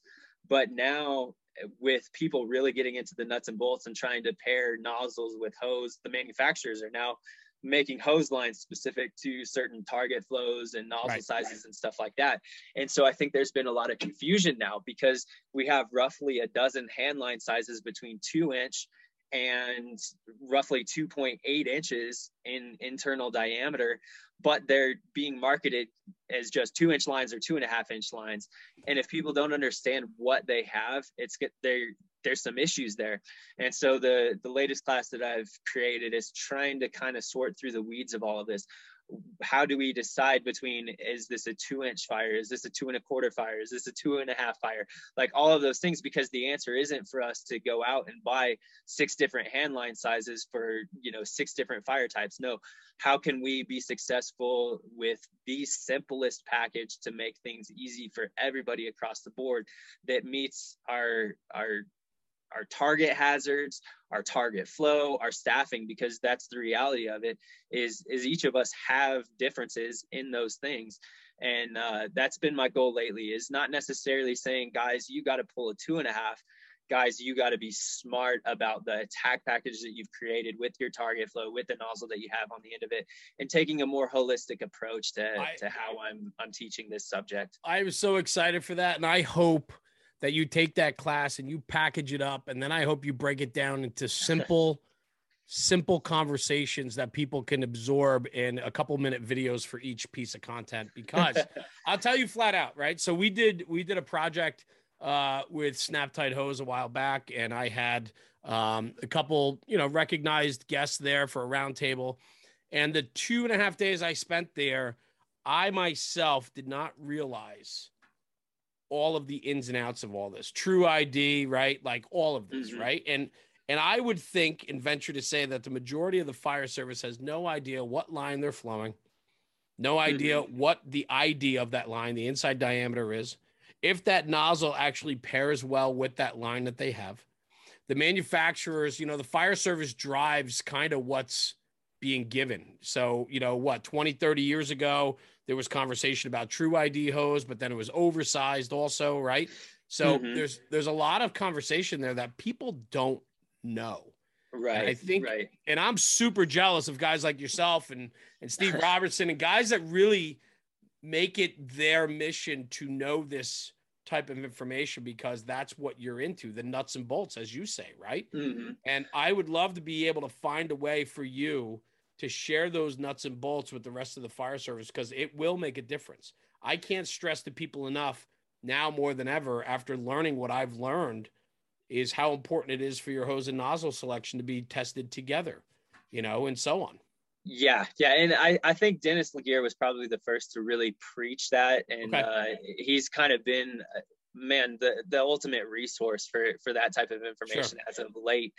Speaker 2: But now with people really getting into the nuts and bolts and trying to pair nozzles with hose, the manufacturers are now making hose lines specific to certain target flows and nozzle right. sizes and stuff like that. And so I think there's been a lot of confusion now because we have roughly a dozen hand line sizes between two inch and roughly 2.8 inches in internal diameter, but they're being marketed as just two inch lines or two and a half inch lines. And if people don't understand what they have, it's get they there's some issues there. And so the the latest class that I've created is trying to kind of sort through the weeds of all of this how do we decide between is this a two inch fire? Is this a two and a quarter fire? Is this a two and a half fire? Like all of those things because the answer isn't for us to go out and buy six different handline sizes for you know six different fire types. No how can we be successful with the simplest package to make things easy for everybody across the board that meets our our our target hazards, our target flow, our staffing, because that's the reality of it. Is is each of us have differences in those things, and uh, that's been my goal lately. Is not necessarily saying, guys, you got to pull a two and a half. Guys, you got to be smart about the attack package that you've created with your target flow, with the nozzle that you have on the end of it, and taking a more holistic approach to, I, to how I'm I'm teaching this subject.
Speaker 1: i'm so excited for that, and I hope that you take that class and you package it up and then i hope you break it down into simple simple conversations that people can absorb in a couple minute videos for each piece of content. Because i'll tell you flat out right? So we did we did a project uh, with Snap-tite hose a while back and i had um, a couple you know recognized guests there for a roundtable and the two and a half days i spent there i myself did not realize all of the ins and outs of all this. True id right? Like all of this mm-hmm. right? And and i would think and venture to say that the majority of the fire service has no idea what line they're flowing no idea mm-hmm. what the id of that line the inside diameter is. If that nozzle actually pairs well with that line that they have the manufacturers you know the fire service drives kind of what's being given. So you know what 20 30 years ago there was conversation about true ID hose, but then it was oversized also, right? So mm-hmm. there's there's a lot of conversation there that people don't know.
Speaker 2: Right.
Speaker 1: And I think,
Speaker 2: right.
Speaker 1: and I'm super jealous of guys like yourself and and Steve Robertson and guys that really make it their mission to know this type of information because that's what you're into the nuts and bolts as you say right
Speaker 2: Mhm.
Speaker 1: and i would love to be able to find a way for you to share those nuts and bolts with the rest of the fire service because it will make a difference i can't stress to people enough now more than ever after learning what i've learned is how important it is for your hose and nozzle selection to be tested together you know and so on
Speaker 2: Yeah, yeah, and I, I think Dennis LeGear was probably the first to really preach that, and
Speaker 1: Okay.
Speaker 2: uh, he's kind of been, uh, man, the the ultimate resource for for that type of information as of late.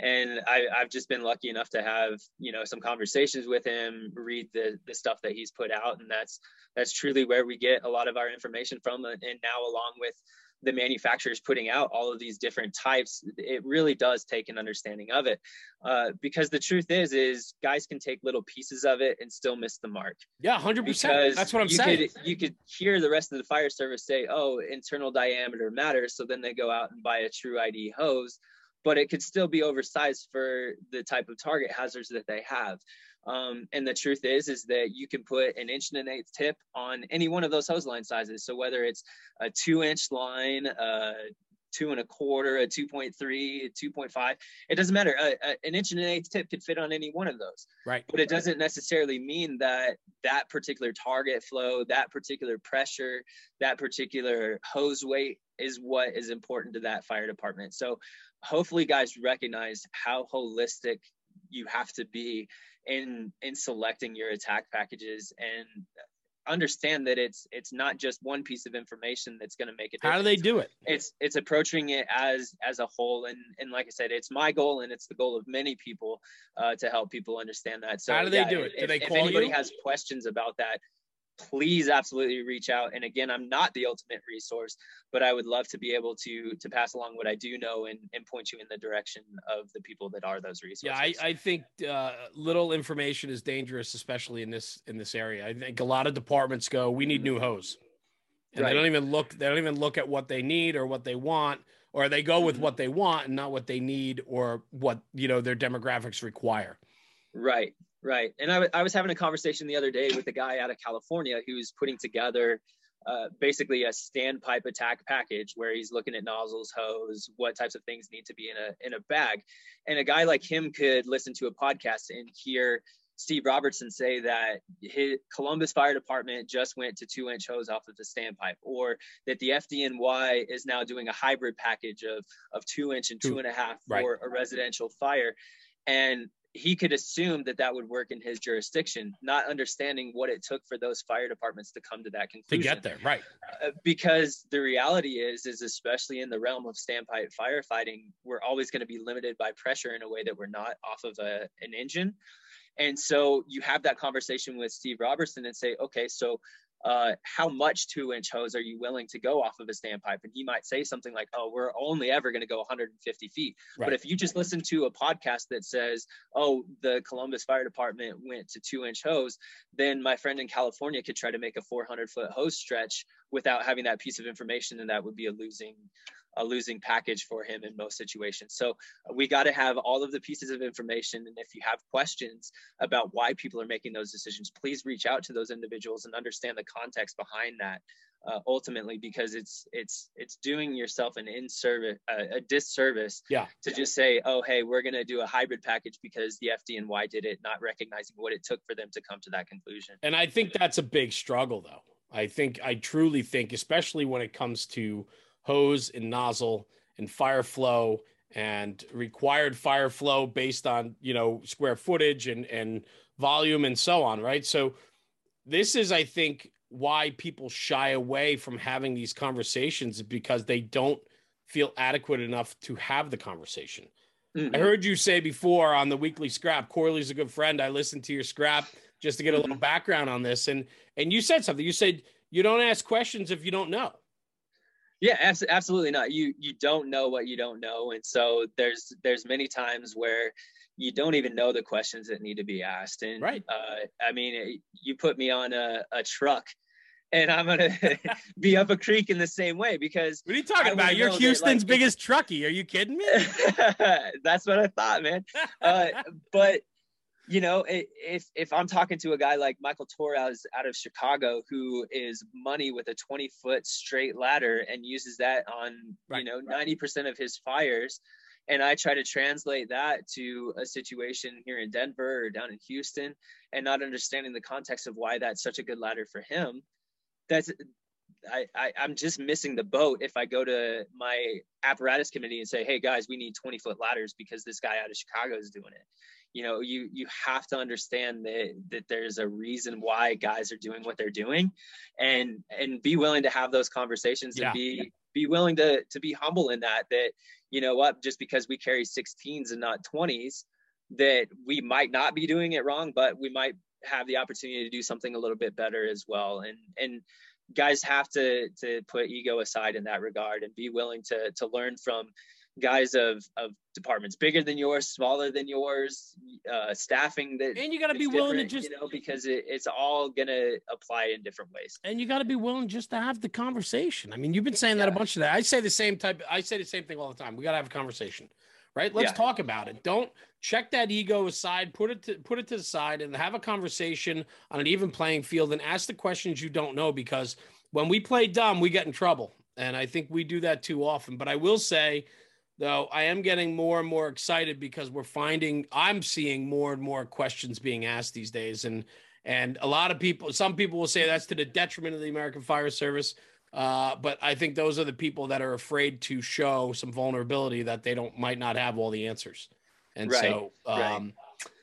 Speaker 2: And I, I've just been lucky enough to have you know some conversations with him, read the the stuff that he's put out, and that's that's truly where we get a lot of our information from. And and now along with the manufacturers putting out all of these different types, it really does take an understanding of it. Uh, because the truth is, is guys can take little pieces of it and still miss the mark.
Speaker 1: yeah 100%
Speaker 2: Because
Speaker 1: that's what i'm
Speaker 2: you
Speaker 1: saying
Speaker 2: Could, you could hear the rest of the fire service say, "Oh, internal diameter matters," so then they go out and buy a true ID hose, but it could still be oversized for the type of target hazards that they have. Um, and the truth is, is that you can put an inch and an eighth tip on any one of those hose line sizes. So whether it's a two inch line, uh, two and a quarter, a 2.3, a 2.5, it doesn't matter. A, a, an inch and an eighth tip could fit on any one of those
Speaker 1: right
Speaker 2: but it doesn't necessarily mean that that particular target flow, that particular pressure, that particular hose weight is what is important to that fire department. So hopefully guys recognize how holistic you have to be in in selecting your attack packages and understand that it's it's not just one piece of information that's going to make it
Speaker 1: how do they do it
Speaker 2: it's it's approaching it as as a whole and and like i said it's my goal and it's the goal of many people uh, to help people understand that so
Speaker 1: How do they
Speaker 2: yeah,
Speaker 1: do it? Do
Speaker 2: if,
Speaker 1: they
Speaker 2: if anybody
Speaker 1: you?
Speaker 2: has questions about that please absolutely reach out and again i'm not the ultimate resource but i would love to be able to to pass along what i do know and and point you in the direction of the people that are those resources
Speaker 1: Yeah, I, I think uh, little information is dangerous, especially in this in this area. I think a lot of departments go, "We need new hose," and
Speaker 2: Right.
Speaker 1: they don't even look. They don't even look at what they need or what they want, or they go with
Speaker 2: Mhm.
Speaker 1: what they want and not what they need or what you know their demographics require.
Speaker 2: Right, right. And I, w- I was having a conversation the other day with a guy out of California who's putting together uh, basically a standpipe attack package where he's looking at nozzles, hose, what types of things need to be in a in a bag. And a guy like him could listen to a podcast and hear Steve Robertson say that his Columbus Fire Department just went to two inch hose off of the standpipe, or that the FDNY is now doing a hybrid package of of two inch and
Speaker 1: Two-
Speaker 2: two and a half
Speaker 1: right.
Speaker 2: for a residential fire. And he could assume that that would work in his jurisdiction, not understanding what it took for those fire departments to come to that conclusion.
Speaker 1: To get there, right?
Speaker 2: Uh, because the reality is, is especially in the realm of standpipe firefighting, we're always going to be limited by pressure in a way that we're not off of a, an engine. And so you have that conversation with Steve Robertson and say, okay, so uh, how much two inch hose are you willing to go off of a standpipe? And he might say something like, oh, we're only ever going to go 150 feet.
Speaker 1: Right.
Speaker 2: But if you just listen to a podcast that says, oh, the Columbus Fire Department went to two inch hose, then my friend in California could try to make a 400 foot hose stretch without having that piece of information, and that would be a losing a losing package for him in most situations. So uh, we got to have all of the pieces of information. And if you have questions about why people are making those decisions, please reach out to those individuals and understand the context behind that. Uh, ultimately, because it's it's it's doing yourself an in service uh, a disservice
Speaker 1: Yeah.
Speaker 2: to just say, oh hey, we're gonna do a hybrid package because the FDNY did it, not recognizing what it took for them to come to that conclusion.
Speaker 1: And I think that's a big struggle, though. I think, I truly think, especially when it comes to hose and nozzle and fire flow and required fire flow based on, you know, square footage and, and volume and so on, right? So, this is, I think, why people shy away from having these conversations because they don't feel adequate enough to have the conversation.
Speaker 2: Mhm.
Speaker 1: I heard you say before on the weekly scrap, Corley's a good friend. I listened to your scrap just to get a little background on this. And and you said something. You said you don't ask questions if you don't know.
Speaker 2: Yeah, abs- absolutely not. You you don't know what you don't know, and so there's there's many times where you don't even know the questions that need to be asked. And
Speaker 1: Right.
Speaker 2: uh, I mean, you put me on a, a truck, and I'm gonna be up a creek in the same way because
Speaker 1: what are you talking about? You're Houston's that, like, biggest truckie. Are you kidding me?
Speaker 2: That's what I thought, man. Uh, but you know, if if I'm talking to a guy like Michael Torres out of Chicago who is money with a 20 foot straight ladder and uses that on right, you know right. 90% of his fires, and I try to translate that to a situation here in Denver or down in Houston, and not understanding the context of why that's such a good ladder for him, that's I, I am just missing the boat if I go to my apparatus committee and say, hey guys, we need 20 foot ladders because this guy out of Chicago is doing it you know you you have to understand that that there's a reason why guys are doing what they're doing and and be willing to have those conversations yeah. and be be willing to to be humble in that that you know what just because we carry 16s and not 20s that we might not be doing it wrong but we might have the opportunity to do something a little bit better as well and and guys have to to put ego aside in that regard and be willing to to learn from guys of of departments bigger than yours, smaller than yours, uh, staffing that.
Speaker 1: And you got to be willing to just,
Speaker 2: you know, because it, it's all gonna apply in different ways.
Speaker 1: And you got to be willing just to have the conversation. I mean, you've been saying that a bunch of that. I say the same type. I say the same thing all the time. We got to have a conversation, right? Let's yeah. talk about it. Don't check that ego aside. Put it to put it to the side and have a conversation on an even playing field and ask the questions you don't know because when we play dumb, we get in trouble. And I think we do that too often. But I will say though I am getting more and more excited because we're finding I'm seeing more and more questions being asked these days, and and a lot of people, some people will say that's to the detriment of the American Fire Service. Uh, but I think those are the people that are afraid to show some vulnerability that they don't might not have all the answers. And right, so, um, right.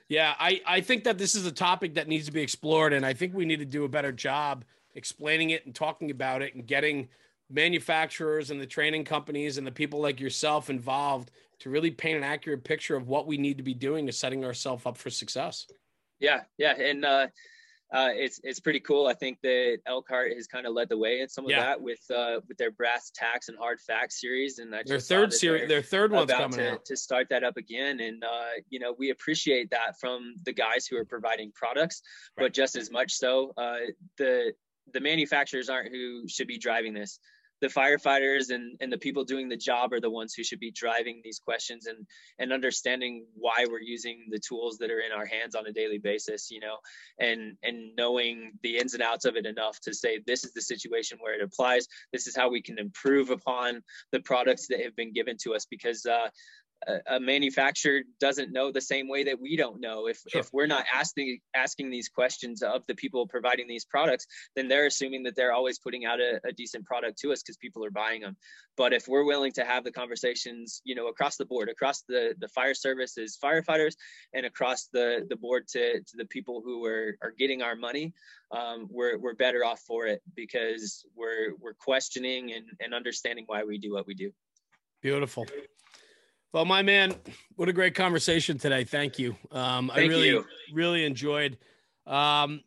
Speaker 1: yeah, I, I think that this is a topic that needs to be explored, and I think we need to do a better job explaining it and talking about it and getting manufacturers and the training companies and the people like yourself involved to really paint an accurate picture of what we need to be doing to setting ourselves up for success.
Speaker 2: Yeah, yeah, and uh, uh, it's it's pretty cool. I think that Elkhart has kind of led the way in some of yeah. that with uh, with their brass tacks and hard facts series, and I
Speaker 1: their third series, their third one's coming
Speaker 2: to,
Speaker 1: out
Speaker 2: to start that up again. And uh, you know, we appreciate that from the guys who are providing products, right. but just as much so, uh, the the manufacturers aren't who should be driving this the firefighters and, and the people doing the job are the ones who should be driving these questions and and understanding why we're using the tools that are in our hands on a daily basis you know and and knowing the ins and outs of it enough to say this is the situation where it applies. This is how we can improve upon the products that have been given to us because uh, a, manufacturer doesn't know the same way that we don't know. If sure. if we're not asking asking these questions of the people providing these products, then they're assuming that they're always putting out a, a decent product to us because people are buying them. But if we're willing to have the conversations, you know, across the board, across the the fire services, firefighters, and across the the board to to the people who are are getting our money, um, we're we're better off for it because we're we're questioning and and understanding why we do what we do.
Speaker 1: Beautiful. Well, my man, what a great conversation today. Thank you. Um,
Speaker 2: Thank
Speaker 1: I really,
Speaker 2: you.
Speaker 1: really enjoyed. Um,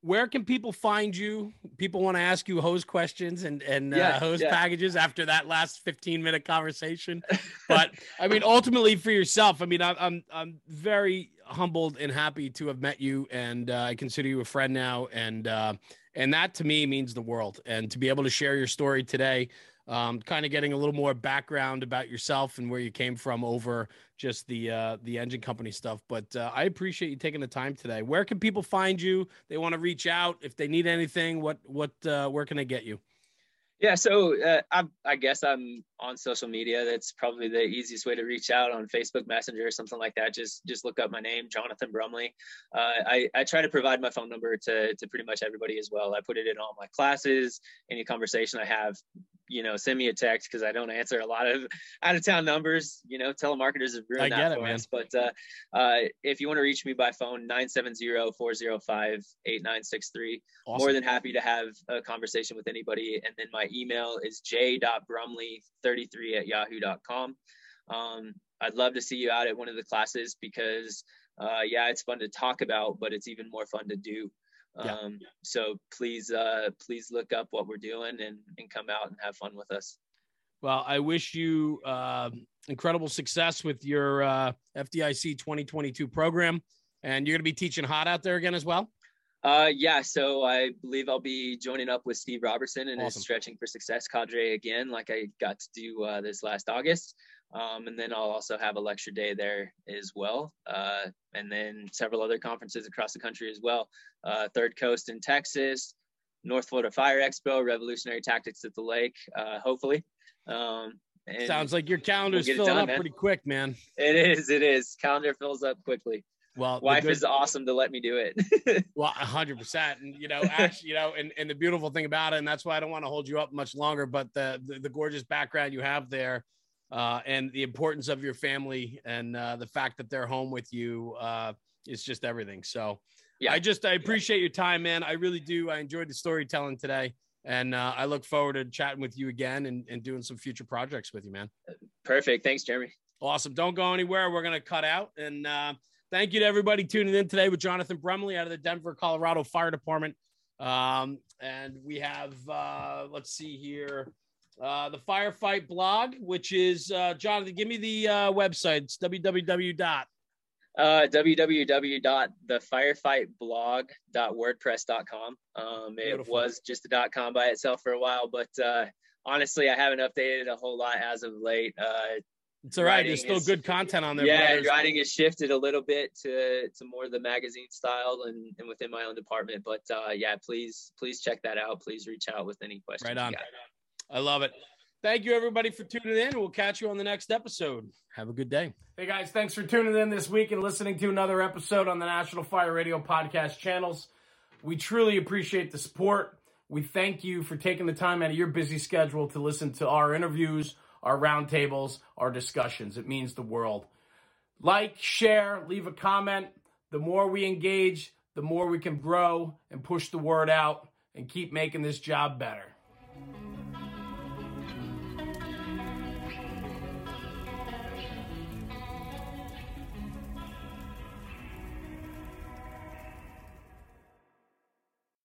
Speaker 1: where can people find you? People want to ask you hose questions and and uh, yeah, uh, hose yeah. packages after that last 15 minute conversation. but I mean, ultimately for yourself, I mean, I'm I'm, I'm very humbled and happy to have met you, and uh, I consider you a friend now, and uh, and that to me means the world. And to be able to share your story today um, kind of getting a little more background about yourself and where you came from over just the uh, the engine company stuff. But uh, I appreciate you taking the time today. Where can people find you? They want to reach out if they need anything. What what uh, where can they get you?
Speaker 2: Yeah, so uh, I, I guess I'm on social media. That's probably the easiest way to reach out on Facebook Messenger or something like that. Just just look up my name, Jonathan Brumley. Uh, I I try to provide my phone number to to pretty much everybody as well. I put it in all my classes. Any conversation I have, you know, send me a text because I don't answer a lot of out of town numbers. You know, telemarketers have ruined that for it, us. But uh, uh, if you want to reach me by phone, 970-405-8963. Awesome. More than happy to have a conversation with anybody. And then my email is j.brumley33 at yahoo.com. Um, I'd love to see you out at one of the classes because, uh, yeah, it's fun to talk about, but it's even more fun to do. Yeah. Um, so please, uh, please look up what we're doing and, and come out and have fun with us.
Speaker 1: Well, I wish you uh, incredible success with your uh, FDIC 2022 program. And you're going to be teaching hot out there again as well?
Speaker 2: Uh, yeah, so I believe I'll be joining up with Steve Robertson and awesome. his Stretching for Success cadre again, like I got to do uh, this last August. Um, and then I'll also have a lecture day there as well. Uh, and then several other conferences across the country as well. Uh, Third Coast in Texas, North Florida Fire Expo, Revolutionary Tactics at the Lake, uh, hopefully. Um,
Speaker 1: Sounds like your calendar's we'll filling done, up man. pretty quick, man.
Speaker 2: It is. It is. Calendar fills up quickly. Well, wife good, is awesome to let me do it.
Speaker 1: well, hundred percent. And you know, actually, you know, and, and the beautiful thing about it, and that's why I don't want to hold you up much longer, but the, the, the gorgeous background you have there, uh, and the importance of your family and uh, the fact that they're home with you uh, is just everything. So yeah, I just I appreciate your time, man. I really do. I enjoyed the storytelling today. And uh, I look forward to chatting with you again and, and doing some future projects with you, man.
Speaker 2: Perfect. Thanks, Jeremy.
Speaker 1: Awesome. Don't go anywhere. We're going to cut out. And uh, thank you to everybody tuning in today with Jonathan Brumley out of the Denver, Colorado Fire Department. Um, and we have, uh, let's see here, uh, the Firefight blog, which is, uh, Jonathan, give me the uh, website. It's www.
Speaker 2: Uh, www.thefirefightblog.wordpress.com. Um, it Beautiful. was just a dot .com by itself for a while, but uh, honestly, I haven't updated a whole lot as of late. Uh,
Speaker 1: it's all right. There's still is, good content on there.
Speaker 2: Yeah, brothers. writing has shifted a little bit to to more of the magazine style and, and within my own department. But uh, yeah, please please check that out. Please reach out with any questions.
Speaker 1: Right on. I love it. Thank you everybody for tuning in. We'll catch you on the next episode. Have a good day. Hey guys, thanks for tuning in this week and listening to another episode on the National Fire Radio podcast channels. We truly appreciate the support. We thank you for taking the time out of your busy schedule to listen to our interviews our roundtables, our discussions. It means the world. Like, share, leave a comment. The more we engage, the more we can grow and push the word out and keep making this job better.